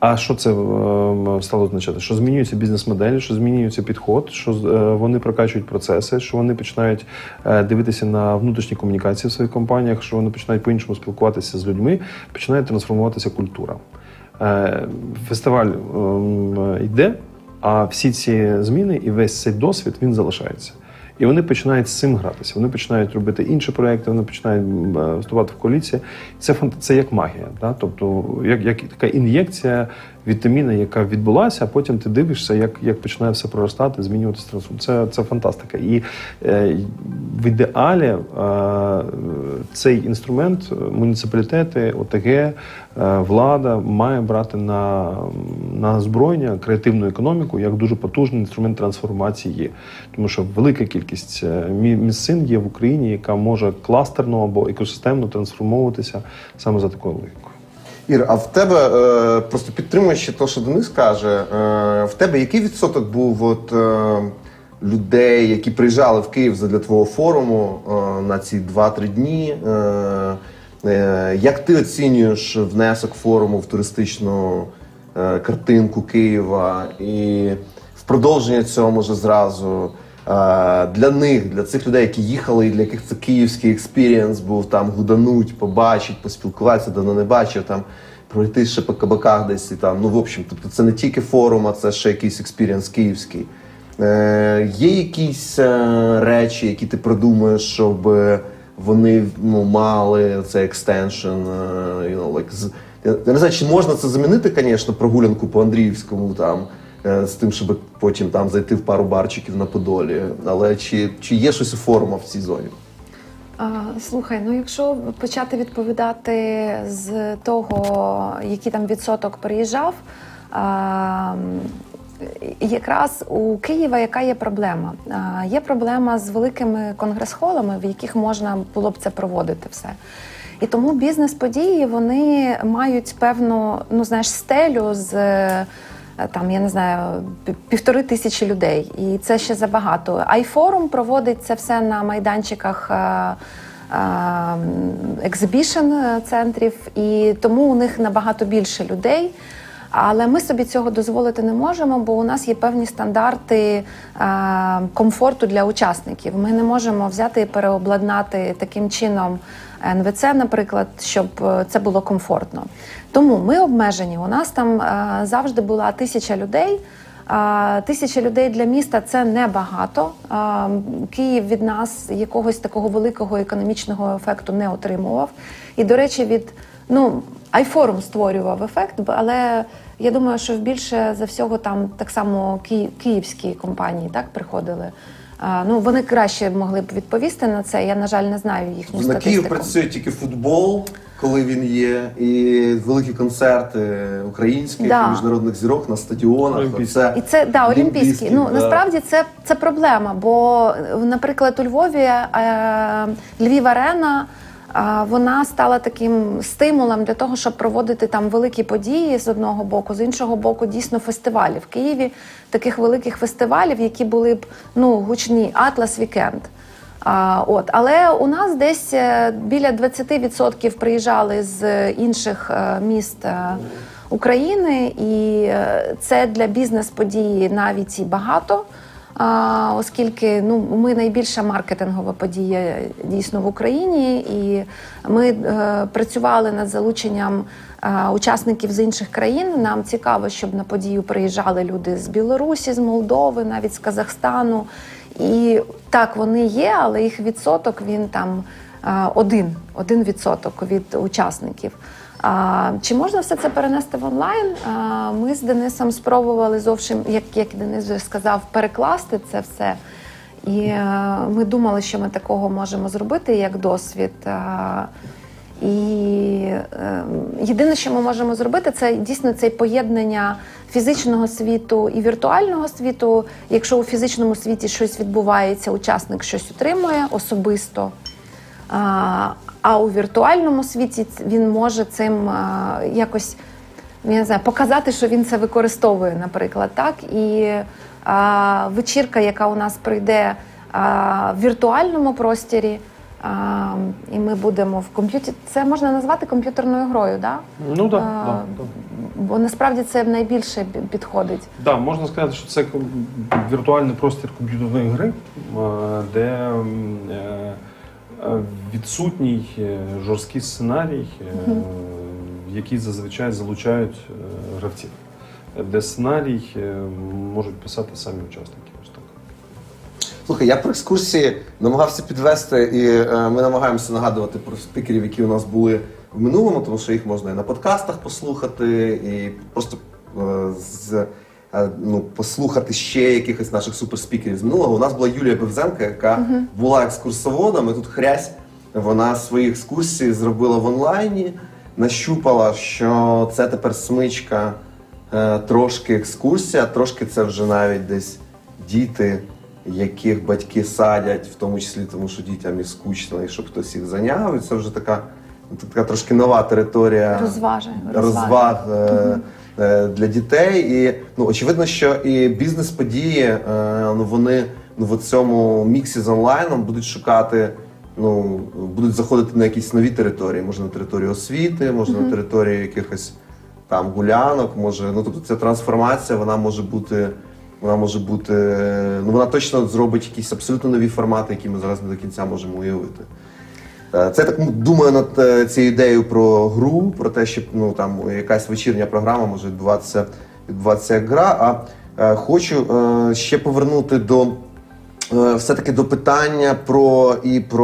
А що це е, стало означати? Що змінюються бізнес-моделі, що змінюється підход, що е, вони прокачують процеси, що вони починають е, дивитися на внутрішні комунікації в своїх компаніях, що вони починають по-іншому спілкуватися з людьми, починає трансформуватися культура. Фестиваль ем, йде, а всі ці зміни і весь цей досвід він залишається. І вони починають з цим гратися. Вони починають робити інші проекти, вони починають е, вступати в коаліції. Це це як магія. Да? Тобто, як, як така ін'єкція вітаміна, яка відбулася, а потім ти дивишся, як, як починає все проростати, змінюватися трансформація. Це, це фантастика. І е, в ідеалі е, цей інструмент муніципалітети, ОТГ, е, влада має брати на, на озброєння креативну економіку як дуже потужний інструмент трансформації. Тому що велика кількість е, місцин є в Україні, яка може кластерно або екосистемно трансформовуватися саме за такою логікою. Ір, а в тебе е, просто підтримуючи те, що Денис каже, е, в тебе який відсоток був от, е, людей, які приїжджали в Київ для твого форуму на ці 2-3 дні? Як ти оцінюєш внесок форуму в туристичну картинку Києва? І в продовження цього може зразу. Е, Для них, для цих людей, які їхали, і для яких це київський experience був там гульнуть, побачить, поспілкуватися, давно не бачив, там пройти ще по кабаках десь і там. Ну, в общем, тобто це не тільки форум, а це ще якийсь experience київський. Е, є якісь е, речі, які ти придумаєш, щоб вони ну, мали цей extension, you know, like, я, я не знаю, чи можна це замінити, звісно, прогулянку по Андріївському там. Е, З тим, щоб потім там зайти в пару барчиків на Подолі. Але чи, чи є щось у форумах в цій зоні? Слухай, ну якщо почати відповідати з того, який там відсоток приїжджав, якраз у Києва яка є проблема? Є проблема з великими конгрес-холами, в яких можна було б це проводити все. І тому бізнес-події вони мають певну, ну знаєш, стелю з там, я не знаю, півтори тисячі людей, і це ще забагато. Айфорум проводить це все на майданчиках. е, екзибішн центрів, і тому у них набагато більше людей. Але ми собі цього дозволити не можемо, бо у нас є певні стандарти е, комфорту для учасників. Ми не можемо взяти і переобладнати таким чином НВЦ, наприклад, щоб е, це було комфортно. Тому ми обмежені. У нас там е, завжди була тисяча людей. А, Тисяча людей для міста це небагато. А, Київ від нас якогось такого великого економічного ефекту не отримував. І, до речі, від ну айфорум створював ефект, але я думаю, що більше за всього там так само ки- київські компанії так приходили. А, Ну вони краще могли б відповісти на це. Я на жаль не знаю їхню На статистику. Київ працює тільки футбол, коли він є, і великі концерти українських Да. і міжнародних зірок на стадіонах. Олімпійські. Це І це да, олімпійські. Ну да. насправді це, це проблема. Бо, наприклад, у Львові е, Львів Арена. е, Вона стала таким стимулом для того, щоб проводити там великі події з одного боку, з іншого боку, дійсно фестивалі. В Києві таких великих фестивалів, які були б ну гучні, Атлас Вікенд. От, але у нас десь е, біля 20% приїжджали з інших е, міст е, України, і це для бізнес-події навіть і багато. Оскільки ну, ми найбільша маркетингова подія дійсно в Україні, і ми е, працювали над залученням е, учасників з інших країн. Нам цікаво, щоб на подію приїжджали люди з Білорусі, з Молдови, навіть з Казахстану. І так вони є, але їх відсоток він там е, один, один відсоток від учасників. А, Чи можна все це перенести в онлайн? А, Ми з Денисом спробували зовсім, як, як Денис вже сказав, перекласти це все. І е, ми думали, що ми такого можемо зробити як досвід. А, І е, єдине, що ми можемо зробити, це дійсно це поєднання фізичного світу і віртуального світу. Якщо у фізичному світі щось відбувається, учасник щось отримує особисто. А, а у віртуальному світі він може цим а, якось я не знаю, показати, що він це використовує, наприклад, так. І а, вечірка, яка у нас прийде а, в віртуальному просторі, А, і ми будемо в комп'ютері. Це можна назвати комп'ютерною грою, да? Ну так, А, да, да. бо насправді це найбільше пі- підходить. Да, можна сказати, що це віртуальний простір комп'ютерної гри, де е, е, відсутній е, жорсткий сценарій, е, який зазвичай залучають гравців, де сценарій можуть писати самі учасники. Слухай, я про екскурсії намагався підвести, і е, ми намагаємося нагадувати про спікерів, які у нас були в минулому, тому що їх можна і на подкастах послухати, і просто е, з, е, ну, послухати ще якихось наших суперспікерів з минулого. У нас була Юлія Бевзенка, яка була екскурсоводом, і тут хрясь вона свої екскурсії зробила в онлайні, нащупала, що це тепер смичка, е, трошки екскурсія, трошки це вже навіть десь діти, яких батьки садять, в тому числі тому, що дітям і скучно, і щоб хтось їх зайняв. І це вже така, така трошки нова територія Розважи, розваг е, е, для дітей. І ну, очевидно, що і бізнес-події е, ну, вони ну, в цьому міксі з онлайном будуть шукати. Ну, будуть заходити на якісь нові території, може на територію освіти, може на території якихось там гулянок, може. Ну тобто ця трансформація, вона може бути, вона може бути, ну вона точно зробить якісь абсолютно нові формати, які ми зараз не до кінця можемо уявити. Е, Це так думаю над е, цією ідеєю про гру, про те, щоб ну там якась вечірня програма може відбуватися, відбуватися як гра. А е, хочу ще повернути до все-таки до питання про і про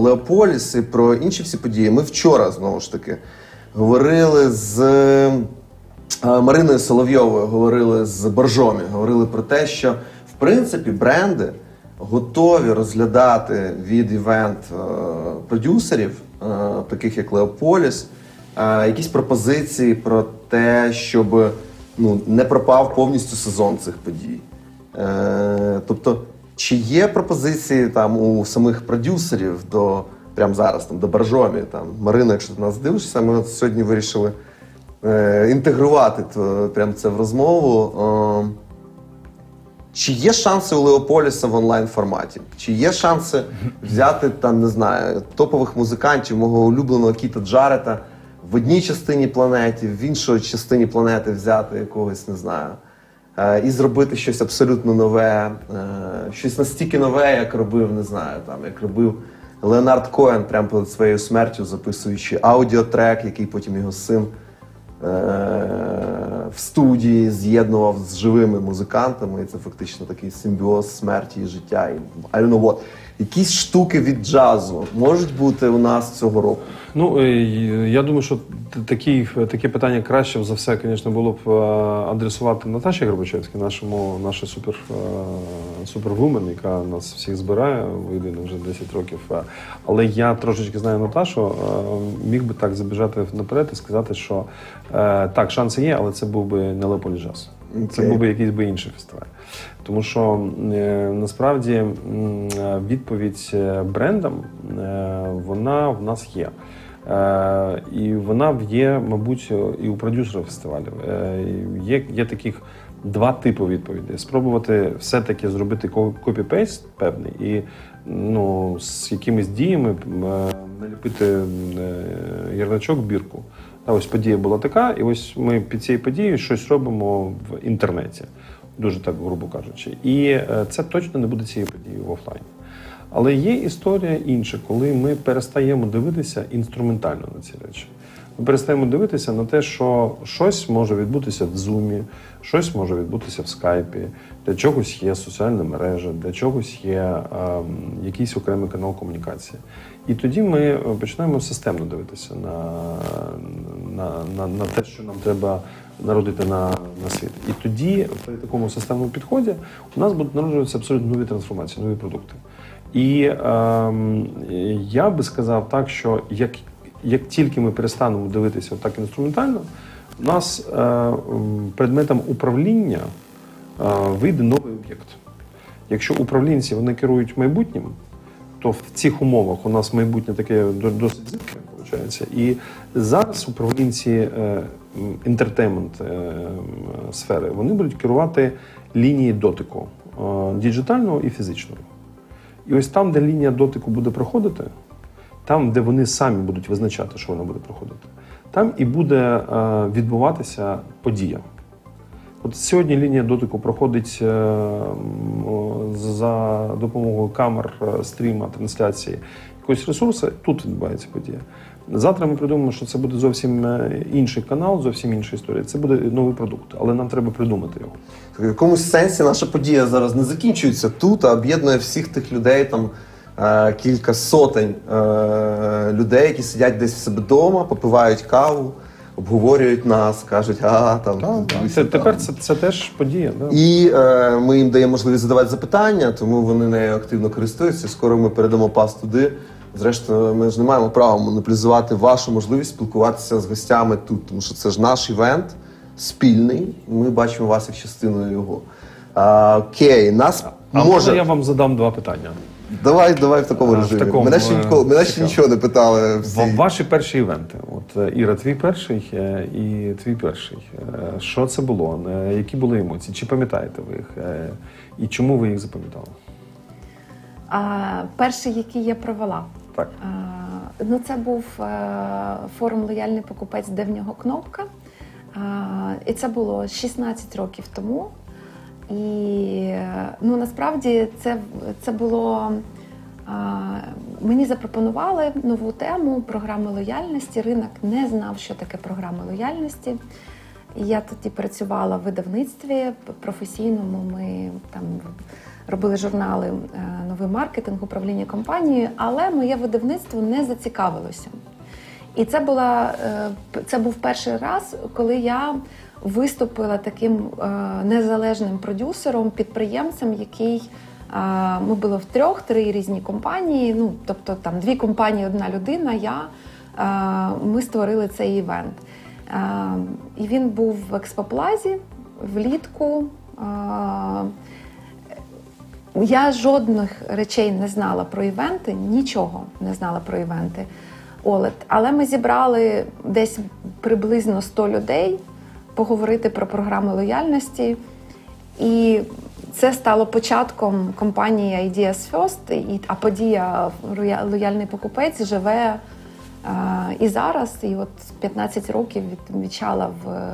Леополіс, і про інші всі події. Ми вчора знову ж таки говорили з Мариною Соловйовою, говорили з Боржомі, говорили про те, що в принципі бренди готові розглядати від event е, продюсерів, е, таких як Леополіс, е, якісь пропозиції про те, щоб ну, не пропав повністю сезон цих подій. Тобто, чи є пропозиції там у самих продюсерів до прямо зараз там до Боржомі, там Марина, якщо ти нас дивишся, ми от сьогодні вирішили е, інтегрувати прям це в розмову. Е, чи є шанси у Леополіса в онлайн форматі? Чи є шанси взяти там, не знаю, топових музикантів, мого улюбленого Кіта Джарета в одній частині планети, в іншій частині планети взяти якогось, не знаю, е, і зробити щось абсолютно нове, е, щось настільки нове, як робив, не знаю, там, як робив Леонард Коен прямо перед своєю смертю, записуючи аудіотрек, який потім його син в студії з'єднував з живими музикантами, і це фактично такий симбіоз смерті і життя. І I. Якісь штуки від джазу можуть бути у нас цього року. Ну, е, я думаю, що такі, таке питання краще за все, звісно, було б е, адресувати Наташі Горбачевській, нашому, наша супер, е, супервумен, яка нас всіх збирає, вийде вже 10 років. Е, Але я трошечки знаю Наташу, е, міг би так забіжати наперед і сказати, що е, так, шанси є, але це був би не Леополі Джаз. Це був би якийсь би інший фестиваль. Тому що е, насправді е, відповідь е, брендам е, вона в нас є. Е, і вона є, мабуть, і у продюсерів фестивалів. Е, є, є таких два типи відповідей: спробувати все-таки зробити ко- copy-paste певний і ну, з якимись діями е, наліпити е, ярличок бірку. Та ось подія була така, і ось ми під цією подією щось робимо в інтернеті, дуже так грубо кажучи. І е, це точно не буде цією подією в офлайні. Але є історія інша, коли ми перестаємо дивитися інструментально на ці речі. Ми перестаємо дивитися на те, що щось може відбутися в Zoom, щось може відбутися в скайпі, для чогось є соціальна мережа, для чогось є ем, якийсь окремий канал комунікації. І тоді ми е, починаємо системно дивитися на, на, на, на те, що нам треба народити на, на світ. І тоді, при такому системному підході, у нас будуть народжуватися абсолютно нові трансформації, нові продукти. І ем, я би сказав так, що як, як тільки ми перестанемо дивитися так інструментально, у нас е, предметом управління е, вийде новий об'єкт. Якщо управлінці вони керують майбутнім, то в цих умовах у нас майбутнє таке досить зитке, виходить. І зараз управлінці е, інтертеймент е, сфери вони будуть керувати лінії дотику е, діджитального і фізичного. І ось там, де лінія дотику буде проходити, там, де вони самі будуть визначати, що вона буде проходити, там і буде відбуватися подія. От сьогодні лінія дотику проходить е, за допомогою камер, е, стріма, трансляції якогось ресурсу. Тут відбувається подія. Завтра ми придумаємо, що це буде зовсім е, інший канал, зовсім інша історія. Це буде новий продукт, але нам треба придумати його. В якомусь сенсі наша подія зараз не закінчується тут, а об'єднує всіх тих людей, там кілька сотень людей, які сидять десь в себе вдома, попивають каву, обговорюють нас, кажуть, а там. дивися, Це, тепер це, це теж подія. Да? І е, ми їм даємо можливість задавати запитання, тому вони нею активно користуються. Скоро ми передамо пас туди. Зрештою, ми ж не маємо права монополізувати вашу можливість спілкуватися з гостями тут, тому що це ж наш івент спільний. Ми бачимо вас як частиною його. А, окей, нас А може. може я вам задам два питання? Давай, давай в такому А, в режимі. такому, мене ще е, ніколи, мене ще нічого не питали. Всі. Ваші перші івенти. От е, Іра, твій перший е, і твій перший. Що це було? Які були емоції? Чи пам'ятаєте ви їх? І чому ви їх запам'ятали? А, перший, який я провела. Так. А, ну, це був форум Лояльний покупець, де в нього кнопка. А, і це було 16 років тому. І ну, насправді це, це було. Мені запропонували нову тему програми лояльності. Ринок не знав, що таке програма лояльності. Я тоді працювала в видавництві професійному. Ми там робили журнали е, новий маркетинг, управління компанією, але моє видавництво не зацікавилося. І це була е, це був перший раз, коли я виступила таким е, незалежним продюсером, підприємцем, який е, ми були в трьох, три різні компанії. Ну тобто там дві компанії, одна людина. Я е, ми створили цей івент. І він був в експоплазі влітку. Я жодних речей не знала про івенти, нічого не знала про івенти. Олет. Але ми зібрали десь приблизно 100 людей поговорити про програми лояльності. І це стало початком компанії Ideas First, і, а подія Лояльний покупець живе е, і зараз. І от 15 років від, відчала в е,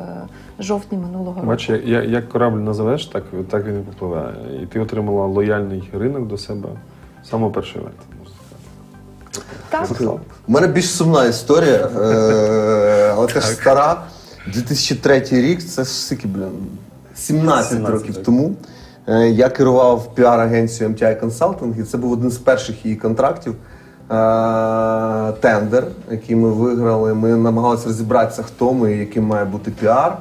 жовтні минулого року. Бач, я- я- як корабль називеш, так, так він і попливе. І ти отримала лояльний ринок до себе саме перший можна. Так, У мене більш сумна історія, е, але теж стара. 2003 рік, це ж скільки, блін, 17, 17 років років. тому. Е, Я керував піар-агенцією MTI Consulting, і це був один з перших її контрактів. Е, Тендер, який ми виграли. Ми намагалися розібратися, хто ми і яким має бути піар.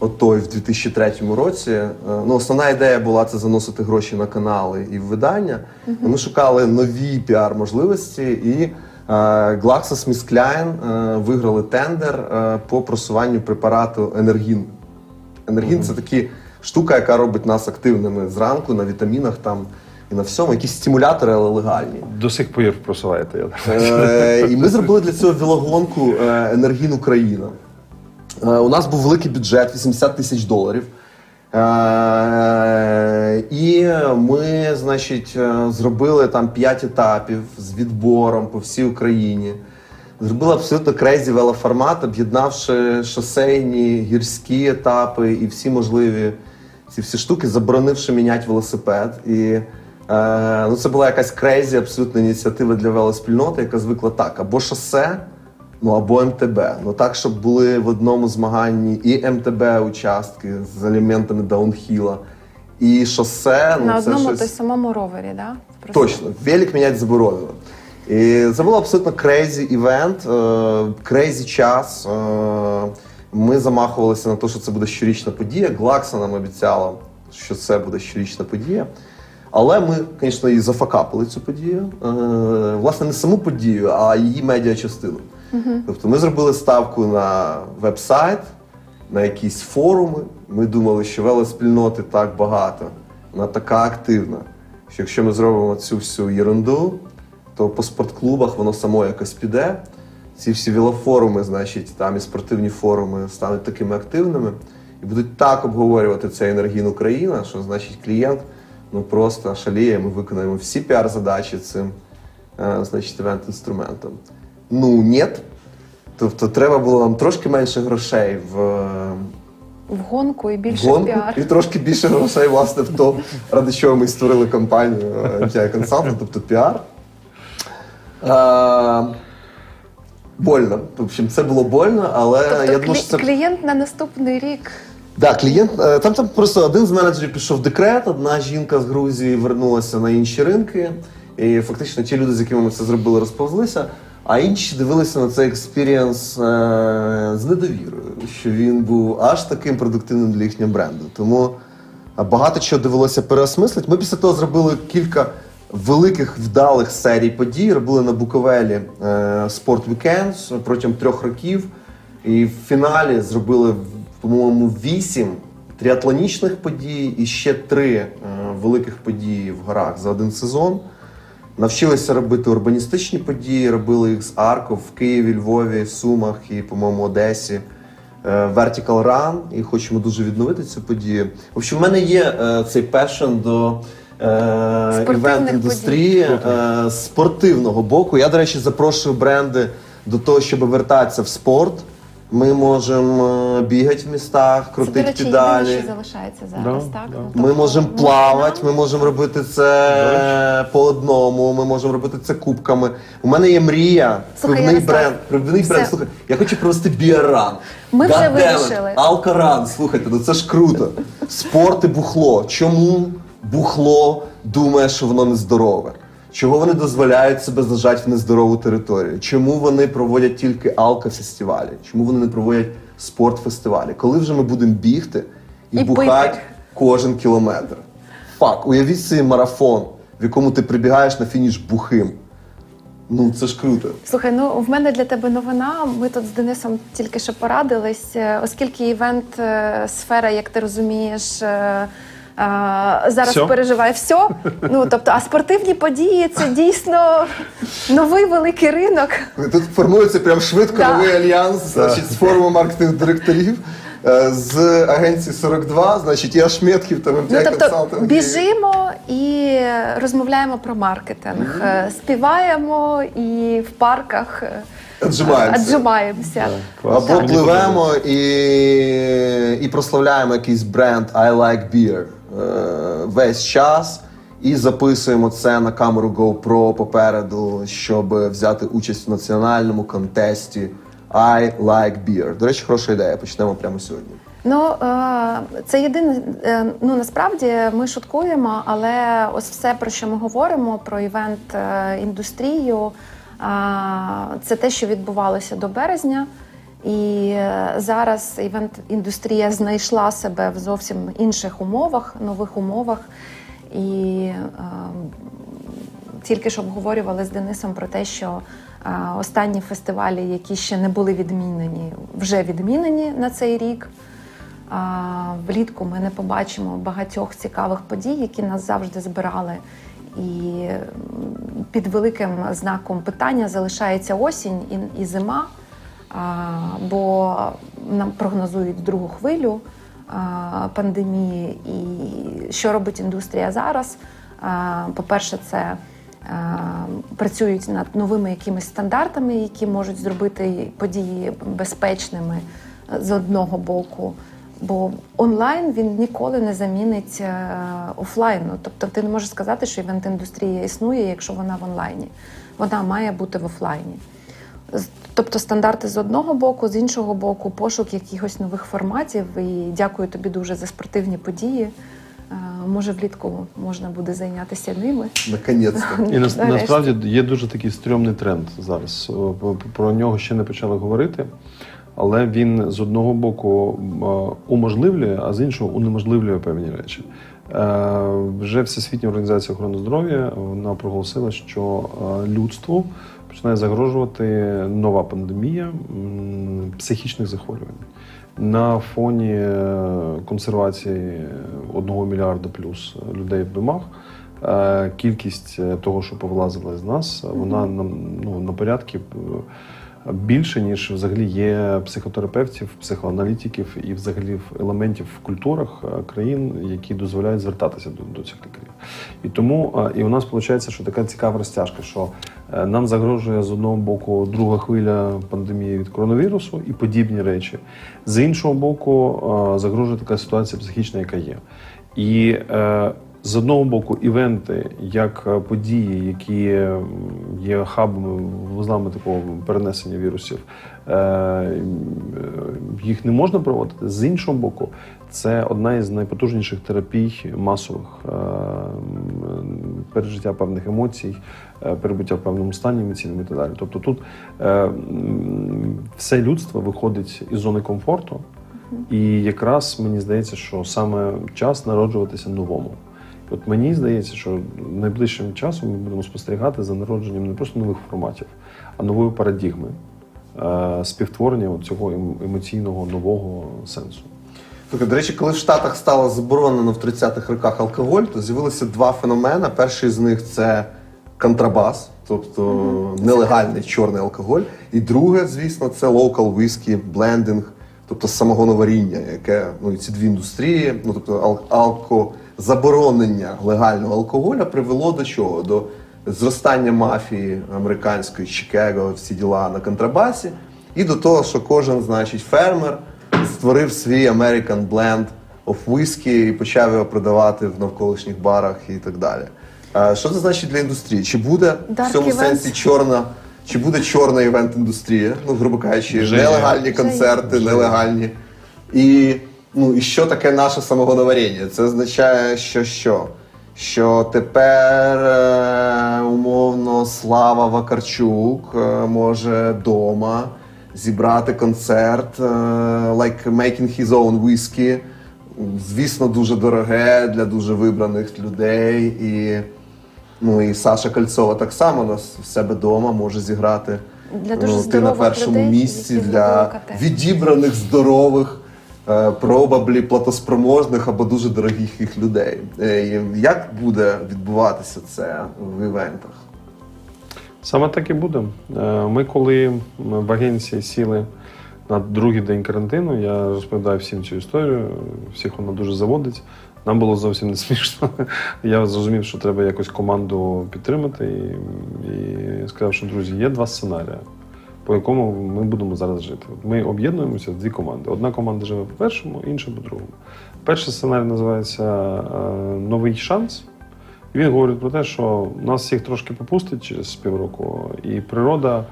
От той в 2003 році. Е, Ну, основна ідея була це заносити гроші на канали і в видання. Ми шукали нові піар-можливості, і е, GlaxoSmithKline е, виграли тендер е, по просуванню препарату Енергін. Енергін це такі штука, яка робить нас активними зранку на вітамінах там і на всьому. Якісь стимулятори, але легальні. До сих пір просуваєте. Я? Е, і ми зробили для цього велогонку Енергін Україна. Е, у нас був великий бюджет 80 тисяч доларів. Е, і ми, значить, е, зробили там 5 етапів з відбором по всій Україні. Зробили абсолютно crazy велоформат, об'єднавши шосейні, гірські етапи і всі можливі ці всі штуки, заборонивши міняти велосипед. І е, ну, це була якась crazy, абсолютна ініціатива для велоспільноти, яка звикла так: або шосе, ну або МТБ. Ну так, щоб були в одному змаганні і МТБ участки з елементами даунхіла, і шосе. Ну, це одному щось... той самому ровері, да? Просто- Точно, велик міняти заборонено. І це був абсолютно crazy event, crazy час. Е, Ми замахувалися на те, що це буде щорічна подія. Глакса нам обіцяла, що це буде щорічна подія. Але ми, звісно, і зафакапили цю подію. Е, Власне, не саму подію, а її медіачастину. Тобто ми зробили ставку на веб-сайт, на якісь форуми. Ми думали, що велоспільноти так багато, вона така активна, що якщо ми зробимо цю всю єрунду, то по спортклубах воно само якось піде. Ці всі велофоруми, значить, там і спортивні форуми стануть такими активними і будуть так обговорювати цей енергін Україна, що значить клієнт ну просто шаліє. Ми виконаємо всі піар-задачі цим е, значить, event-інструментом. Ну, ні. Тобто треба було нам трошки менше грошей в В гонку і більше гонку піар. і трошки більше грошей, власне, в то, ради чого ми створили компанію MTI Consulting, тобто піар. Е, больно. В общем, це було больно, але Тобто я думаю, що це клієнт на наступний рік Да, клієнт е, там, там просто один з менеджерів пішов в декрет, одна жінка з Грузії вернулася на інші ринки. І фактично ті люди, з якими ми це зробили, розповзлися. А інші дивилися на цей experience е, з недовірою, що він був аж таким продуктивним для їхнього бренду. Тому е, багато чого довелося переосмислити. Ми після того зробили кілька великих вдалих серій подій. Робили на Буковелі е, Спорт Weekends протягом трьох років. І в фіналі зробили, по-моєму, вісім тріатлонічних подій і ще три е, великих події в горах за один сезон. Навчилися робити урбаністичні події, робили їх з Арко в Києві, Львові, Сумах і, по-моєму, Одесі. Е, Vertical Run, і хочемо дуже відновити цю подію. В общем, в мене є е, цей пешен до е, івент-індустрії е, спортивного боку. Я, до речі, запрошую бренди до того, щоб вертатися в спорт. Ми можемо е, бігати в містах, це, до крутити речі, педалі. єдине, що залишається зараз, Да, так? да. Ну, Ми тобто, можемо ну, плавати, нам- ми можемо робити це по одному, ми можемо робити це кубками. У мене є мрія, Слухай, пивний Ярослав, бренд. Пивний все. бренд. Слухай, я хочу провести beer run. Ми вже вирішили. Алко run, слухайте, ну це ж круто. Спорт і бухло. Чому бухло думає, що воно нездорове? Чого вони дозволяють себе зажати в нездорову територію? Чому вони проводять тільки алкофестивалі? Чому вони не проводять спортфестивалі? Коли вже ми будемо бігти і, І бухати пити. кожен кілометр? Fuck, уявіть собі марафон, в якому ти прибігаєш на фініш бухим. Ну це ж круто. Слухай, ну в мене для тебе новина. Ми тут з Денисом тільки що порадились, Е, оскільки івент е, сфера, як ти розумієш. Зараз Всьо? переживає все. Ну тобто, а спортивні події це дійсно новий великий ринок. Тут формується прям швидко Да. новий альянс значить, з форуму маркетинг директорів. е, З агенції 42, значить, і Ашметків та Ну тобто біжимо і розмовляємо про маркетинг, Е, співаємо і в парках е, Отжимаємося. отжимаємося. Клас. Або пливемо і, і прославляємо якийсь бренд I like beer весь час. І записуємо це на камеру GoPro попереду, щоб взяти участь в національному контесті I like beer. До речі, хороша ідея. Почнемо прямо сьогодні. Ну е, це єдине. е, Ну насправді ми шуткуємо, але ось все, про що ми говоримо, про івент е, індустрію, е, це те, що відбувалося до березня. І е, зараз івент-індустрія знайшла себе в зовсім інших умовах, нових умовах. І е, тільки що обговорювали з Денисом про те, що е, останні фестивалі, які ще не були відмінені, вже відмінені на цей рік. А, Влітку ми не побачимо багатьох цікавих подій, які нас завжди збирали. І під великим знаком питання залишається осінь і, і зима, бо нам прогнозують другу хвилю пандемії. І що робить індустрія зараз? По-перше, це працюють над новими якимись стандартами, які можуть зробити події безпечними з одного боку. Бо онлайн він ніколи не замінить е, офлайну. Тобто ти не можеш сказати, що івент-індустрія існує, якщо вона в онлайні. Вона має бути в офлайні. Тобто стандарти з одного боку, з іншого боку, пошук якихось нових форматів. І дякую тобі дуже за спортивні події. Е, Може, влітку можна буде зайнятися ними. Наконець-то. І Нарешті. насправді є дуже такий стрьомний тренд зараз. Про- Про нього ще не почали говорити, але він з одного боку е, уможливлює, а з іншого унеможливлює певні речі. Е, Вже Всесвітня організація охорони здоров'я вона проголосила, що е, людству починає загрожувати нова пандемія психічних захворювань. На фоні е, консервації одного мільярда плюс людей в домах е, кількість е, того, що повлазила з нас, вона на, ну, на порядки більше, ніж взагалі є психотерапевтів, психоаналітиків і взагалі елементів в культурах е, країн, які дозволяють звертатися до, до цих лікарів. І тому е, і у нас виходить, що така цікава розтяжка, що е, нам загрожує з одного боку друга хвиля пандемії від коронавірусу і подібні речі. З іншого боку, загрожує така ситуація психічна, яка є. І з одного боку, івенти, як е, події, які є хабами, вузлами такого перенесення вірусів, е, е, їх не можна проводити. З іншого боку, це одна із найпотужніших терапій масових е, пережиття певних емоцій, е, перебуття в певному стані емоційному і так далі. Тобто тут е, все людство виходить із зони комфорту. І якраз мені здається, що саме час народжуватися новому. От мені здається, що найближчим часом ми будемо спостерігати за народженням не просто нових форматів, а нової парадігми е, співтворення цього ем- емоційного нового сенсу. Слухай, до речі, коли в Штатах стало заборонено в 30-х роках алкоголь, то з'явилися два феномени. Перший з них це контрабас, тобто нелегальний чорний алкоголь. І друге, звісно, це local whisky, блендинг, тобто самогоноваріння, яке ну і ці дві індустрії, ну тобто ал- алко заборонення легального алкоголя привело до чого? До зростання мафії американської, Чикаго, всі діла на контрабасі, і до того, що кожен, значить, фермер створив свій American Blend of Whisky і почав його продавати в навколишніх барах і так далі. Що це значить для індустрії? Чи буде в цьому events? сенсі чорна, чи буде чорна івент-індустрія? Ну, грубо кажучи, Вже нелегальні є. концерти, Вже нелегальні. І, ну, і що таке наше самогоноваріння? Це означає, що що? Що тепер е, умовно Слава Вакарчук е, може вдома зібрати концерт, е, like making his own whiskey. Звісно, дуже дороге для дуже вибраних людей. І, ну, і Саша Кальцова так само нас в себе вдома може зіграти. Для дуже ну, ти на першому людей, місці для відібраних здорових, пробаблі платоспроможних або дуже дорогих їх людей. Е, Як буде відбуватися це в івентах? Саме так і буде. Е, Ми, коли в агенції сіли на другий день карантину, я розповідаю всім цю історію, всіх вона дуже заводить. Нам було зовсім не смішно. Я зрозумів, що треба якось команду підтримати і, і сказав, що друзі, є два сценарії, по якому ми будемо зараз жити. Ми об'єднуємося в дві команди. Одна команда живе по першому, інша по другому. Перший сценарій називається е, Новий шанс. Він говорить про те, що нас всіх трошки попустить через півроку, і природа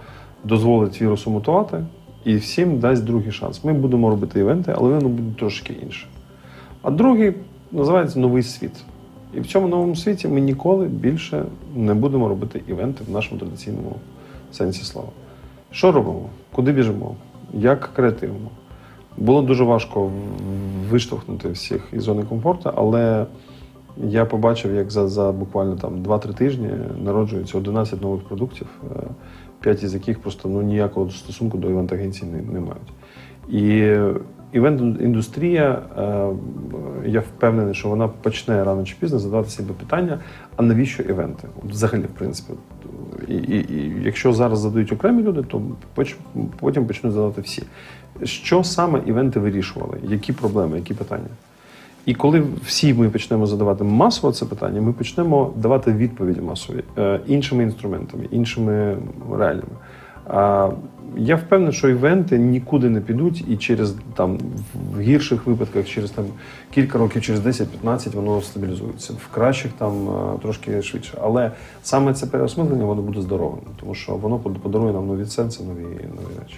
дозволить вірусу мутувати і всім дасть другий шанс. Ми будемо робити івенти, але вони будуть трошки інші. А другий називається Новий світ. І в цьому новому світі ми ніколи більше не будемо робити івенти в нашому традиційному сенсі слова. Що робимо? Куди біжимо? Як креативно? Було дуже важко виштовхнути всіх із зони комфорту, але я побачив, як за, за буквально там 2-3 тижні народжується 11 нових продуктів, 5 із яких просто ну, ніякого стосунку до івент-агенції не, не мають. І івент-індустрія, е, я впевнений, що вона почне рано чи пізно задавати собі питання: а навіщо івенти? Взагалі, в принципі. І, і, і якщо зараз задають окремі люди, то потім почнуть задавати всі. Що саме івенти вирішували? Які проблеми, які питання? І коли всі ми почнемо задавати масово це питання, ми почнемо давати відповіді масові е, іншими інструментами, іншими реаліями. Я впевнений, що івенти нікуди не підуть, і через там в гірших випадках, через там кілька років, через 10-15 воно стабілізується. В кращих там е, трошки швидше. Але саме це переосмислення воно буде здоровим, тому що воно подарує нам нові сенси, нові нові речі.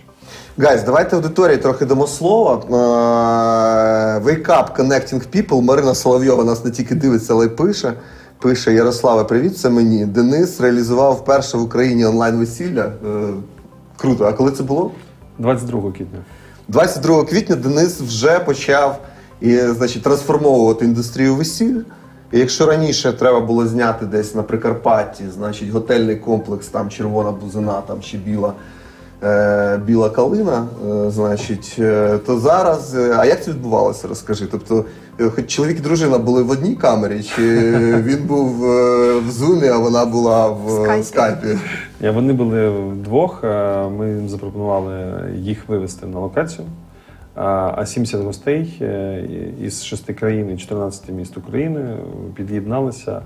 Гайз, давайте аудиторії трохи дамо слова. Е, Wake up, connecting people. Марина Соловйова нас не тільки дивиться, але й пише. Пише Ярославе, привіт, це мені. Денис реалізував вперше в Україні онлайн весілля. Е, Круто. А коли це було? 22 квітня. 22 квітня Денис вже почав і, значить, трансформовувати індустрію весіль. І якщо раніше треба було зняти десь на Прикарпатті, значить, готельний комплекс, там червона бузина, там ще біла, е, біла калина, е, значить, е, то зараз. е, а як це відбувалося, розкажи? Тобто, хоч чоловік і дружина були в одній камері, чи він був е, в зумі, а вона була в В скайпі. скайпі? Ні, Вони були вдвох. е, Ми їм запропонували їх вивезти на локацію. А а 70 гостей е, із шести країн і 14 міст України під'єдналися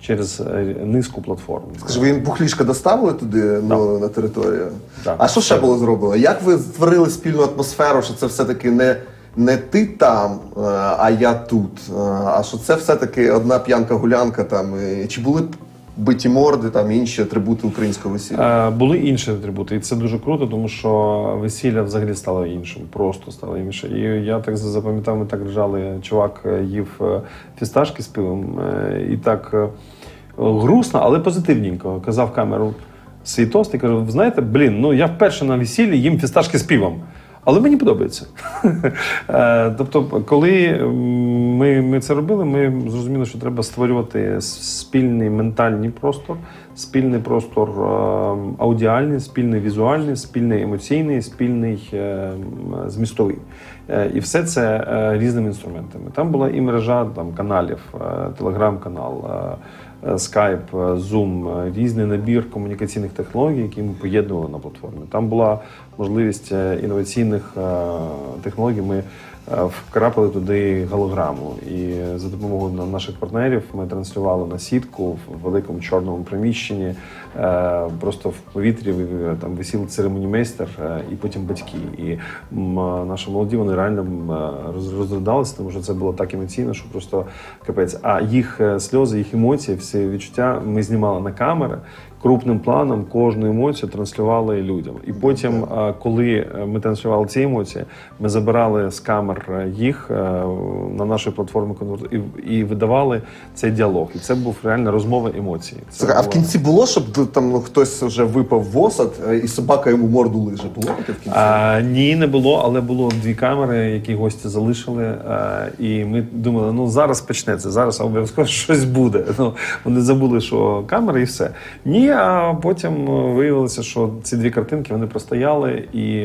через е, низку платформ. Скажи, ви їм бухлішка доставили туди ну, на територію? Так. А що ще було зроблено? Як ви створили спільну атмосферу, що це все-таки не, не ти там, е, а я тут? е, А що це все-таки одна п'янка-гулянка там? Чи були биті морди, там інші атрибути українського весілля? Е, Були інші атрибути, і це дуже круто, тому що весілля взагалі стало іншим, просто стало інше. І я так запам'ятав, ми так лежали, чувак їв фісташки з пивом, і так грустно, але позитивненько. Казав камеру свій тост і кажу: ви знаєте, блін, ну я вперше на весіллі їм фісташки з пивом. Але мені подобається. Е, тобто, коли ми, ми це робили, ми зрозуміли, що треба створювати спільний ментальний простор, спільний простор е, аудіальний, спільний візуальний, спільний емоційний, спільний е, змістовий. І все це різними інструментами. Там була і мережа там, каналів, телеграм-канал. Е, Skype, е, Zoom, е, різний набір комунікаційних технологій, які ми поєднували на платформі. Там була можливість інноваційних технологій. Ми вкрапили туди голограму. І за допомогою наших партнерів ми транслювали на сітку в великому чорному приміщенні. Е, Просто в повітрі там висів церемонімейстер е, і потім батьки. І е, наші молоді вони реально розридалися, тому що це було так емоційно, що просто капець. А їх сльози, їх емоції, всі відчуття ми знімали на камери. Крупним планом кожну емоцію транслювали людям. І потім, е, коли е, ми транслювали ці емоції, ми забирали з камер е, їх на нашу платформу і, видавали цей діалог. І це був реально розмова емоцій. Це а в кінці було, щоб там ну, хтось вже випав в осад і собака йому морду лиже? Було таке в кінці? А, ні, не було, але було дві камери, які гості залишили. А, і ми думали, ну зараз почнеться, зараз обов'язково щось буде. Ну, вони забули, що камери і все. Ні, а потім е, виявилося, що ці дві картинки вони простояли, і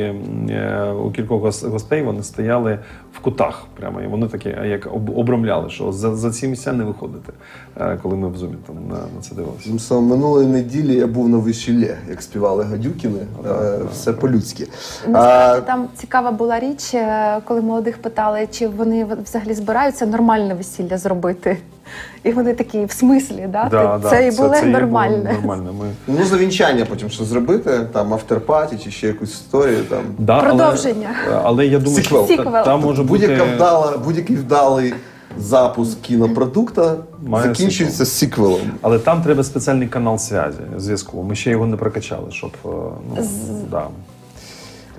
е, у кількох гостей вони стояли в кутах. Прямо і вони такі, як об- обрамляли, що за, за ці місця не виходити, е, коли ми в зумі там на, на це дивилися. Тим самим минулої неділі я був на весіллі, як співали гадюкіни. Е, Все по-людськи. Насправді там цікава була річ, коли молодих питали, чи вони взагалі збираються нормальне весілля зробити. І вони такі, в смислі, да? Да, Ти- да, це і було це і нормальне. нормально. Ми... Ну, за вінчання потім що зробити, там afterparty чи ще якусь історію. Там. Да, але- Продовження. Але, я думаю, Сіквел. що та- Сіквел. там може бути Будь-яка вдала, будь-який вдалий запуск кінопродукта Має закінчується сіквелом. Але там треба спеціальний канал зв'язі, зв'язку. Ми ще його не прокачали, щоб е, ну, да.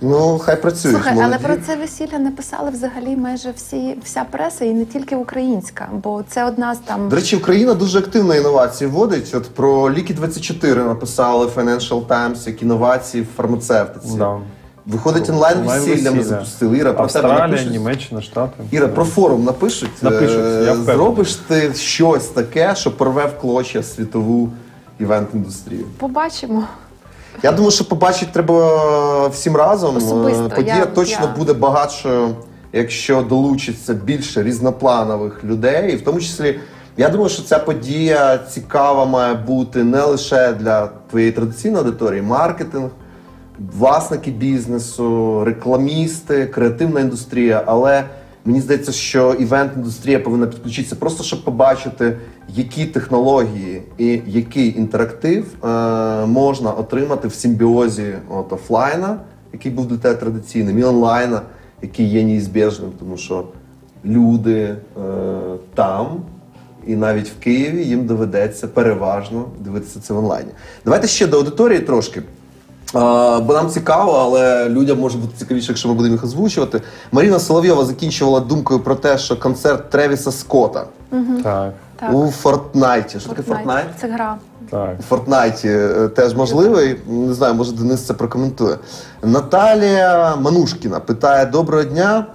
Ну, хай працюють. Слухай, але про це весілля написали взагалі майже всі, вся преса, і не тільки українська, бо це одна з там. До речі, Україна дуже активно інновації вводить. От про ліки 24 написали Financial Times, як інновації в фармацевтиці. Да. Виходить онлайн Онлайн-весілля. Ми запустили. Іра, про тебе Австралія, напишуть. Німеччина, Штати. Іра, про форум напишуть. Напишуть, Е, я. Зробиш ти щось таке, що порве в клочья світову івент-індустрію. Побачимо. Я думаю, що побачити треба всім разом. Особисто, Е, Подія я- точно я- буде багатшою, якщо долучиться більше різнопланових людей. І в тому числі, я думаю, що ця подія цікава має бути не лише для твоєї традиційної аудиторії, маркетинг, власники бізнесу, рекламісти, креативна індустрія. Але мені здається, що івент-індустрія повинна підключитися просто щоб побачити, які технології і який інтерактив е, можна отримати в симбіозі от, офлайна, який був для тебе традиційним, і онлайна, який є неізбіжним, тому що люди е, там. І навіть в Києві їм доведеться переважно дивитися це в онлайні. Давайте ще до аудиторії трошки. А, бо нам цікаво, але людям може бути цікавіше, якщо ми будемо їх озвучувати. Маріна Соловйова закінчувала думкою про те, що концерт Тревіса Скотта Так, Так. у Фортнайті. Що таке Фортнайт? Це гра. так. У Фортнайті е, теж можливий. Не знаю, може Денис це прокоментує. Наталія Манушкіна питає: Доброго дня.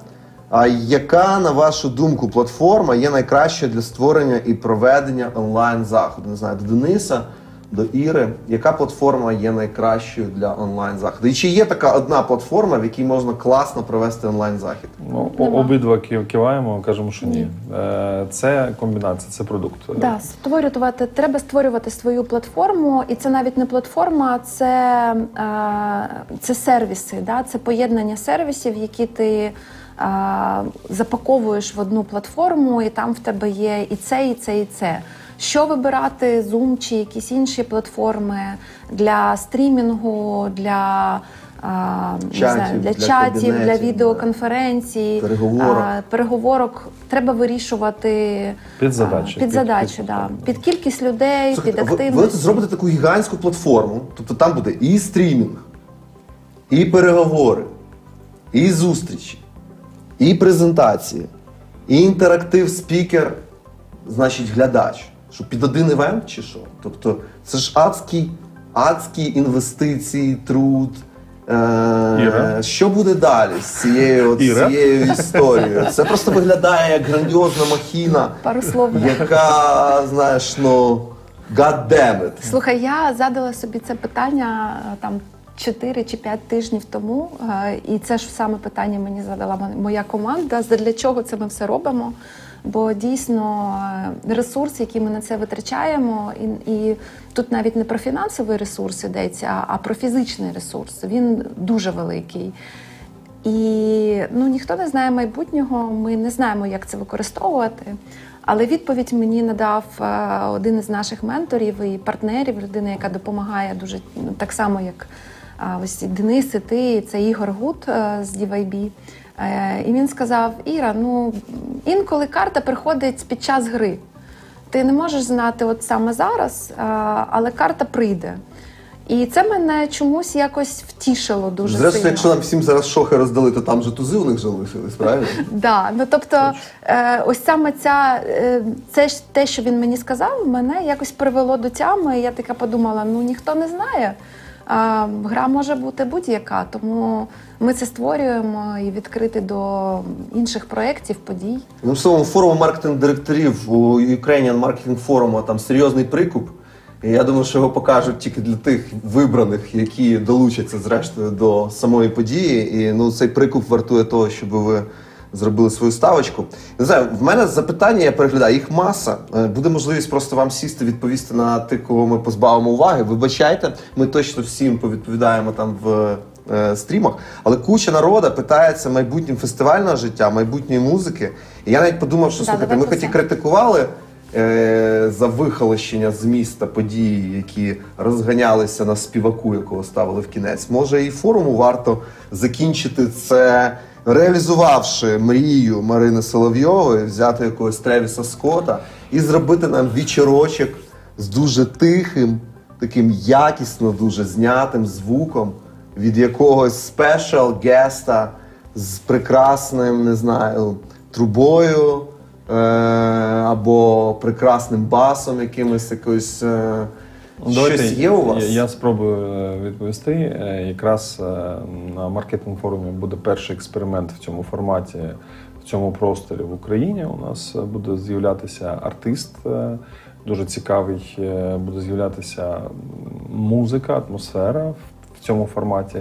А яка, на вашу думку, платформа є найкращою для створення і проведення онлайн заходу? Не знаю, до Дениса. До Іри, яка платформа є найкращою для онлайн заходу? І чи є така одна платформа, в якій можна класно провести онлайн захід? Ну, о- обидва ки- киваємо, кажемо, що ні. Е, Це комбінація, це продукт. Да, створювати треба створювати свою платформу, і це навіть не платформа, це, е, це сервіси. Да? Це поєднання сервісів, які ти е, запаковуєш в одну платформу, і там в тебе є і це, і це, і це. Що вибирати Zoom чи якісь інші платформи для стрімінгу, для, не Чатів, знаю, для, для чатів, для відеоконференцій, Переговорок. е, переговорок. Треба вирішувати Під задачі. а, Під задачі, да. Під кількість людей, Слухайте, під а ви, ви зробите таку гігантську платформу, тобто там буде і стрімінг, і переговори, і зустрічі, і презентації, і інтерактив спікер, значить, глядач. Що під один івент чи що? Тобто це ж адські, адські інвестиції, труд. Е, Іра? Що буде далі з цією, от, цією історією? Це просто виглядає як грандіозна махіна, Пару слов. да. яка, знаєш, ну, God damn it. Слухай, я задала собі це питання е, там 4 чи 5 тижнів тому, е, і це ж саме питання мені задала моя команда. Для чого це ми все робимо? Бо дійсно е, ресурс, який ми на це витрачаємо, і, і тут навіть не про фінансовий ресурс йдеться, а про фізичний ресурс. Він дуже великий. І ну, ніхто не знає майбутнього, ми не знаємо, як це використовувати. Але відповідь мені надав е, один із наших менторів і партнерів, людина, яка допомагає дуже ну, так само, як е, ось Денис, і ти, це Ігор Гуд з DYB. Е, І він сказав: Іра, ну інколи карта приходить під час гри. Ти не можеш знати от саме зараз, е, але карта прийде. І це мене чомусь якось втішило дуже Зрештою, сильно. якщо нам всім зараз шохи роздали, то там же тузи у них залишились, правильно? Да, ну тобто, е, ось саме ця е, це ж те, що він мені сказав, мене якось привело до тями. Я така подумала: ну ніхто не знає. Гра може бути будь-яка, тому ми це створюємо і відкрити до інших проєктів, подій. Ну, словом, форум маркетинг-директорів у Ukrainian Marketing Forum там серйозний прикуп. І я думаю, що його покажуть тільки для тих вибраних, які долучаться зрештою до самої події. І ну, цей прикуп вартує того, щоб ви зробили свою ставочку. Не знаю, в мене запитання, я переглядаю, їх маса. Е, Буде можливість просто вам сісти, відповісти на тих, кого ми позбавимо уваги. Вибачайте, ми точно всім повідповідаємо там в е, стрімах. Але куча народу питається майбутнім фестивального життя, майбутньої музики. І я навіть подумав, що Да, слухайте, ми хоч і критикували е, за вихолощення з міста події, які розганялися на співаку, якого ставили в кінець. Може, і форуму варто закінчити це, реалізувавши мрію Марини Соловйової, взяти якогось Тревіса Скотта і зробити нам вечірочок з дуже тихим, таким якісно дуже знятим звуком від якогось спешал геста з прекрасним, не знаю, трубою е- або прекрасним басом, якимось якось. Е- щось є у вас? Я, я спробую е, відповісти. Е, Якраз е, на маркетинг форумі буде перший експеримент в цьому форматі, в цьому просторі в Україні. У нас буде з'являтися артист дуже цікавий, буде з'являтися музика, атмосфера в- цьому форматі.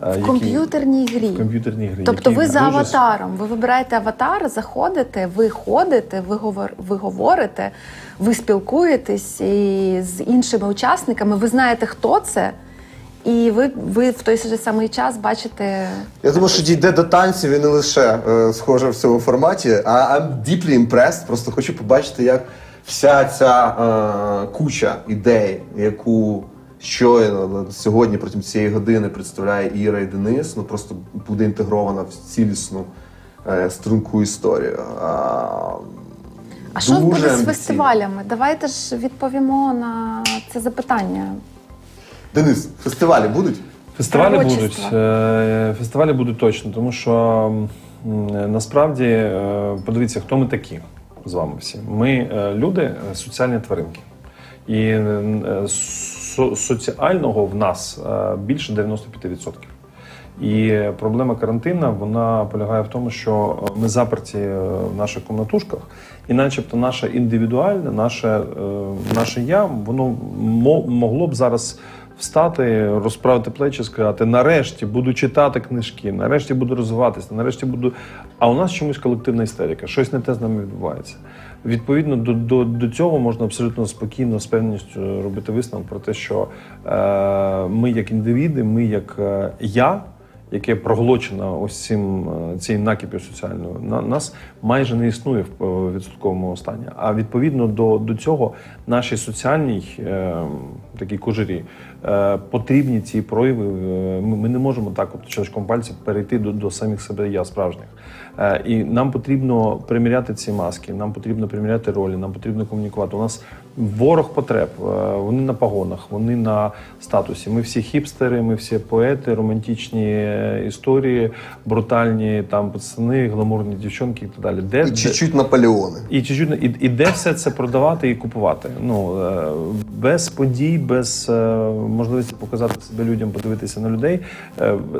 В комп'ютерній грі. в комп'ютерній грі. Тобто ви за дуже аватаром, ви вибираєте аватар, заходите, ви ходите, ви, говор, ви говорите, ви спілкуєтесь і з іншими учасниками, ви знаєте, хто це, і ви, ви в той же самий час бачите. Я думаю, що дійде до танців і не лише е, схоже в цьому форматі, а I'm deeply impressed. Просто хочу побачити, як вся ця е, куча ідей, яку щойно сьогодні протягом цієї години представляє Іра і Денис, ну просто буде інтегрована в цілісну е, струнку історію. А, А що буде з фестивалями? Давайте ж відповімо на це запитання. Денис, фестивалі будуть? Фестивалі будуть. е, Фестивалі будуть точно, тому що насправді е, подивіться, хто ми такі з вами всі. Ми е, люди, е, соціальні тваринки. І е, со- соціального в нас е, більше 95%. І проблема карантину вона полягає в тому, що ми заперті е, в наших комнатушках, і, начебто, наше індивідуальне, наше, е, наше я, воно мо- могло б зараз встати, розправити плечі, сказати: нарешті буду читати книжки, нарешті буду розвиватися, нарешті буду. А у нас чомусь колективна істерика, щось не те з нами відбувається. Відповідно до, до, до цього можна абсолютно спокійно, з певністю робити висновок про те, що е, ми, як індивіди, ми як е, я, яке проглочено ось цим е, цією накипів соціальною, на нас майже не існує в е, відсотковому стані. А відповідно до, до цього нашій соціальній е, такій кожурі е, потрібні ці прояви. Е, Ми, ми не можемо так, от щелчком пальця, перейти до, до самих себе я справжніх. Е, І нам потрібно приміряти ці маски, нам потрібно приміряти ролі, нам потрібно комунікувати. У нас ворог потреб, е, вони на погонах, вони на статусі. Ми всі хіпстери, ми всі поети, романтичні е, історії, брутальні там пацани, гламурні дівчонки і так далі. Де, І чуть-чуть Наполеони. і чуть-чуть і, і де все це продавати і купувати? Ну е, без подій, без можливості показати себе людям, подивитися на людей.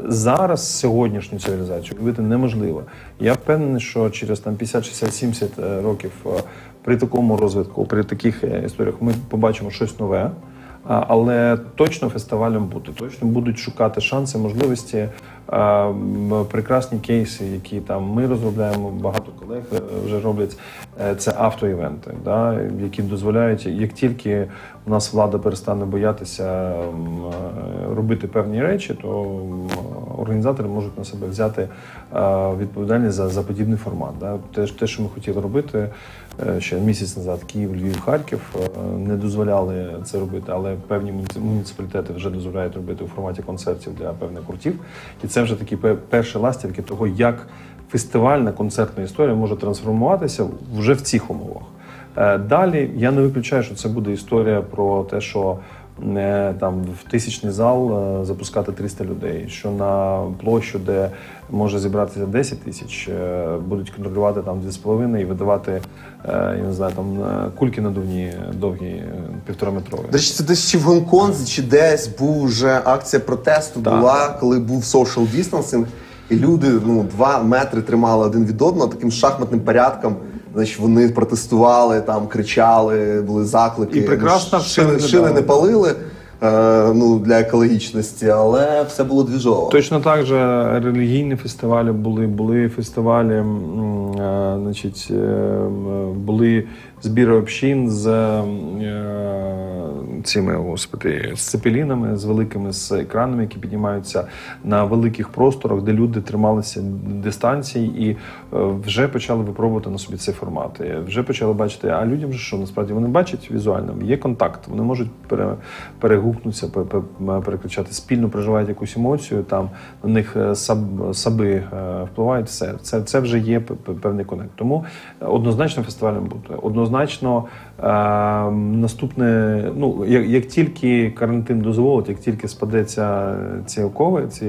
Зараз сьогоднішню цивілізацію уявити неможливо. Я впевнений, що через там 50, 60, 70 е, років при такому розвитку, при таких е, історіях, ми побачимо щось нове. Але точно фестивалем бути, точно будуть шукати шанси, можливості, прекрасні кейси, які там ми розробляємо, багато колег е, вже роблять. Е, Це автоівенти, да, які дозволяють, як тільки у нас влада перестане боятися е, робити певні речі, то організатори можуть на себе взяти е, відповідальність за, за подібний формат. Да. Те, те, що ми хотіли робити е, ще місяць назад, Київ, Львів, Харків е, не дозволяли це робити, але певні муніципалітети вже дозволяють робити у форматі концертів для певних гуртів. І це вже такі пе- перші ластівки того, як фестивальна концертна історія може трансформуватися вже в цих умовах. Е, Далі я не виключаю, що це буде історія про те, що е, там в тисячний зал е, запускати 300 людей, що на площу, де може зібратися 10 тисяч, е, будуть контролювати там 2,5 і видавати е, я не знаю, там кульки надувні довгі, півтораметрові. До речі, це десь чи в Гонконзі, чи десь був вже акція протесту Так. була, коли був social distancing, і люди ну, два метри тримали один від одного таким шахматним порядком. Значить, вони протестували, там кричали, були заклики. І прекрасно Ну, шини, шини не палили е, ну, для екологічності, але все було двіжово. Точно так же релігійні фестивалі були, були фестивалі, м, е, значить, е, були збіри общин з е, цими господи, з цепелінами, з великими з екранами, які піднімаються на великих просторах, де люди трималися дистанцій і е, вже почали випробувати на собі цей формат. І Вже почали бачити, а людям же що насправді вони бачать візуально, є контакт, вони можуть пере, перегукнутися, пе- пе- перекричати, спільно проживають якусь емоцію, там на них е, саб, саби е, впливають. Все це, це вже є певний конект. Тому однозначно фестивалем бути. Однозначно е, наступне, ну як, як тільки карантин дозволить, як тільки спадеться ці окови, ці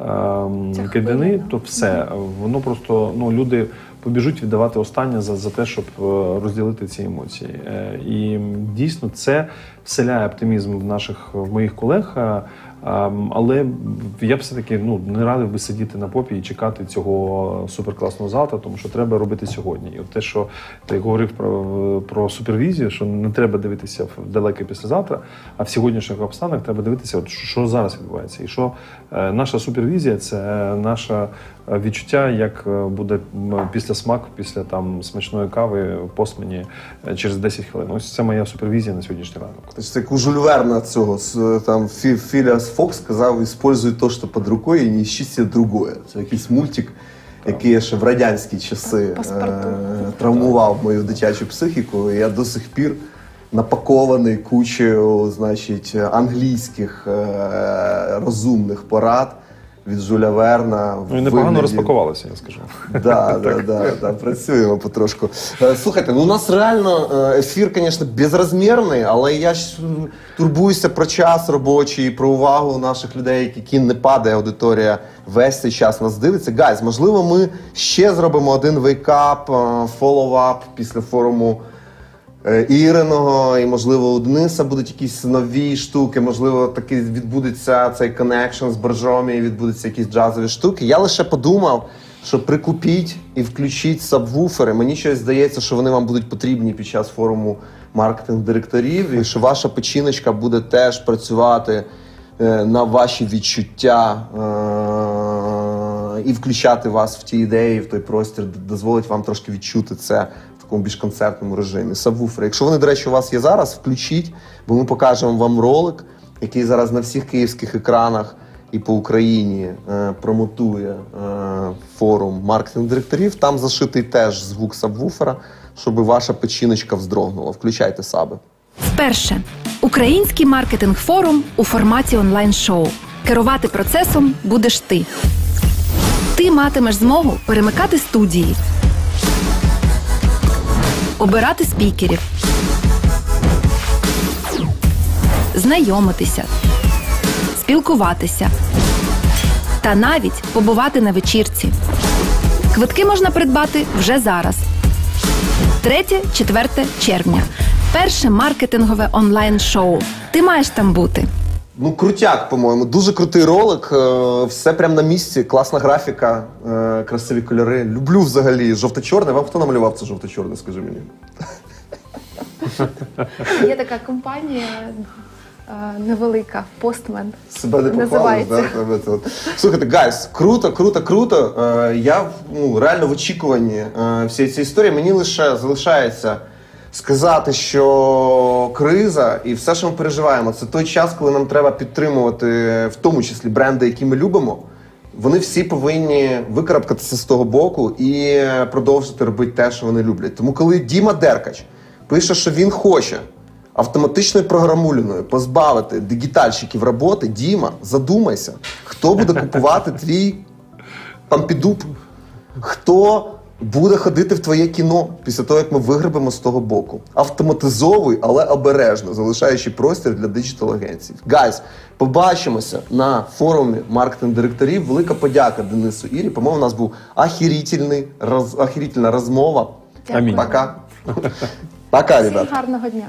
ем, кайдани, хвиля. то все воно просто ну люди побіжуть віддавати останнє за, за те, щоб е, розділити ці емоції. Е, І дійсно це вселяє оптимізм в наших в моїх колег. Ем, Але я б все таки ну не радив би сидіти на попі і чекати цього суперкласного завтра, тому що треба робити сьогодні. І от те, що ти говорив про, про супервізію, що не треба дивитися в далеке післязавтра, а в сьогоднішніх обставинах треба дивитися, от що зараз відбувається, і що наша супервізія це наше е, відчуття, як е, буде після смак, після там смачної кави в посмені е, через 10 хвилин. Ось це моя супервізія на сьогоднішній ранок. Тобто це як у Жюль Верна цього з, там Фі, Філіас Фокс сказав, «Используй то, що під рукою, і не ищи себе другое. Це якийсь мультик, який я ще в радянські часи е, травмував мою дитячу психіку. І я до сих пір напакований кучею, значить, англійських е, розумних порад від Жуля Верна. Ну і непогано вигляді- розпакувалося, я скажу. Да, да, да, да, працюємо потрошку. Е, Слухайте, ну у нас реально е, ефір, звісно, безрозмірний, але я ж турбуюся про час робочий, про увагу наших людей, які не падає аудиторія весь цей час нас дивиться. Guys, можливо, ми ще зробимо один wake-up, follow-up після форуму Іриного, і можливо у Дениса будуть якісь нові штуки, можливо, таки відбудеться цей connection з боржомі, відбудуться якісь джазові штуки. Я лише подумав, що прикупіть і включіть сабвуфери. Мені щось здається, що вони вам будуть потрібні під час форуму маркетинг-директорів, і що ваша печіночка буде теж працювати е, на ваші відчуття е, і включати вас в ті ідеї, в той простір, дозволить вам трошки відчути це такому більш концертному режимі. Сабвуфери. Якщо вони, до речі, у вас є зараз, включіть, бо ми покажемо вам ролик, який зараз на всіх київських екранах і по Україні е, промотує е, форум маркетинг-директорів. Там зашитий теж звук сабвуфера, щоб ваша печіночка вздрогнула. Включайте саби. Вперше український маркетинг форум у форматі онлайн-шоу. Керувати процесом будеш ти. Ти матимеш змогу перемикати студії, обирати спікерів, знайомитися, спілкуватися та навіть побувати на вечірці. Квитки можна придбати вже зараз. 3-4 червня. Перше маркетингове онлайн-шоу. Ти маєш там бути. Ну, крутяк, по-моєму. Дуже крутий ролик. е, Все прямо на місці, класна графіка, е, красиві кольори. Люблю взагалі жовто-чорне. Вам хто намалював це жовто-чорне, скажи мені? Є така компанія е, невелика, Postmen. Себе не похвалиш, Називається. да? Тебе це от. Слухайте, guys, круто, круто, круто. Е, я ну, реально в очікуванні е, всієї цієї історії. Мені лише залишається сказати, що криза і все, що ми переживаємо, це той час, коли нам треба підтримувати, в тому числі бренди, які ми любимо. Вони всі повинні викарабкатися з того боку і продовжити робити те, що вони люблять. Тому, коли Діма Деркач пише, що він хоче автоматичною програмуліною позбавити digital'щиків роботи, Діма, задумайся, хто буде купувати твій пампідуп, хто буде ходити в твоє кіно після того, як ми виграбимо з того боку. Автоматизовуй, але обережно, залишаючи простір для digital-агенцій. Guys, побачимося на форумі маркетинг-директорів. Велика подяка Денису Ірі. По-моєму, у нас був охиритєльний, роз, охиритєльна розмова. Амінь. Пока. Пока, ребята. Гарного дня.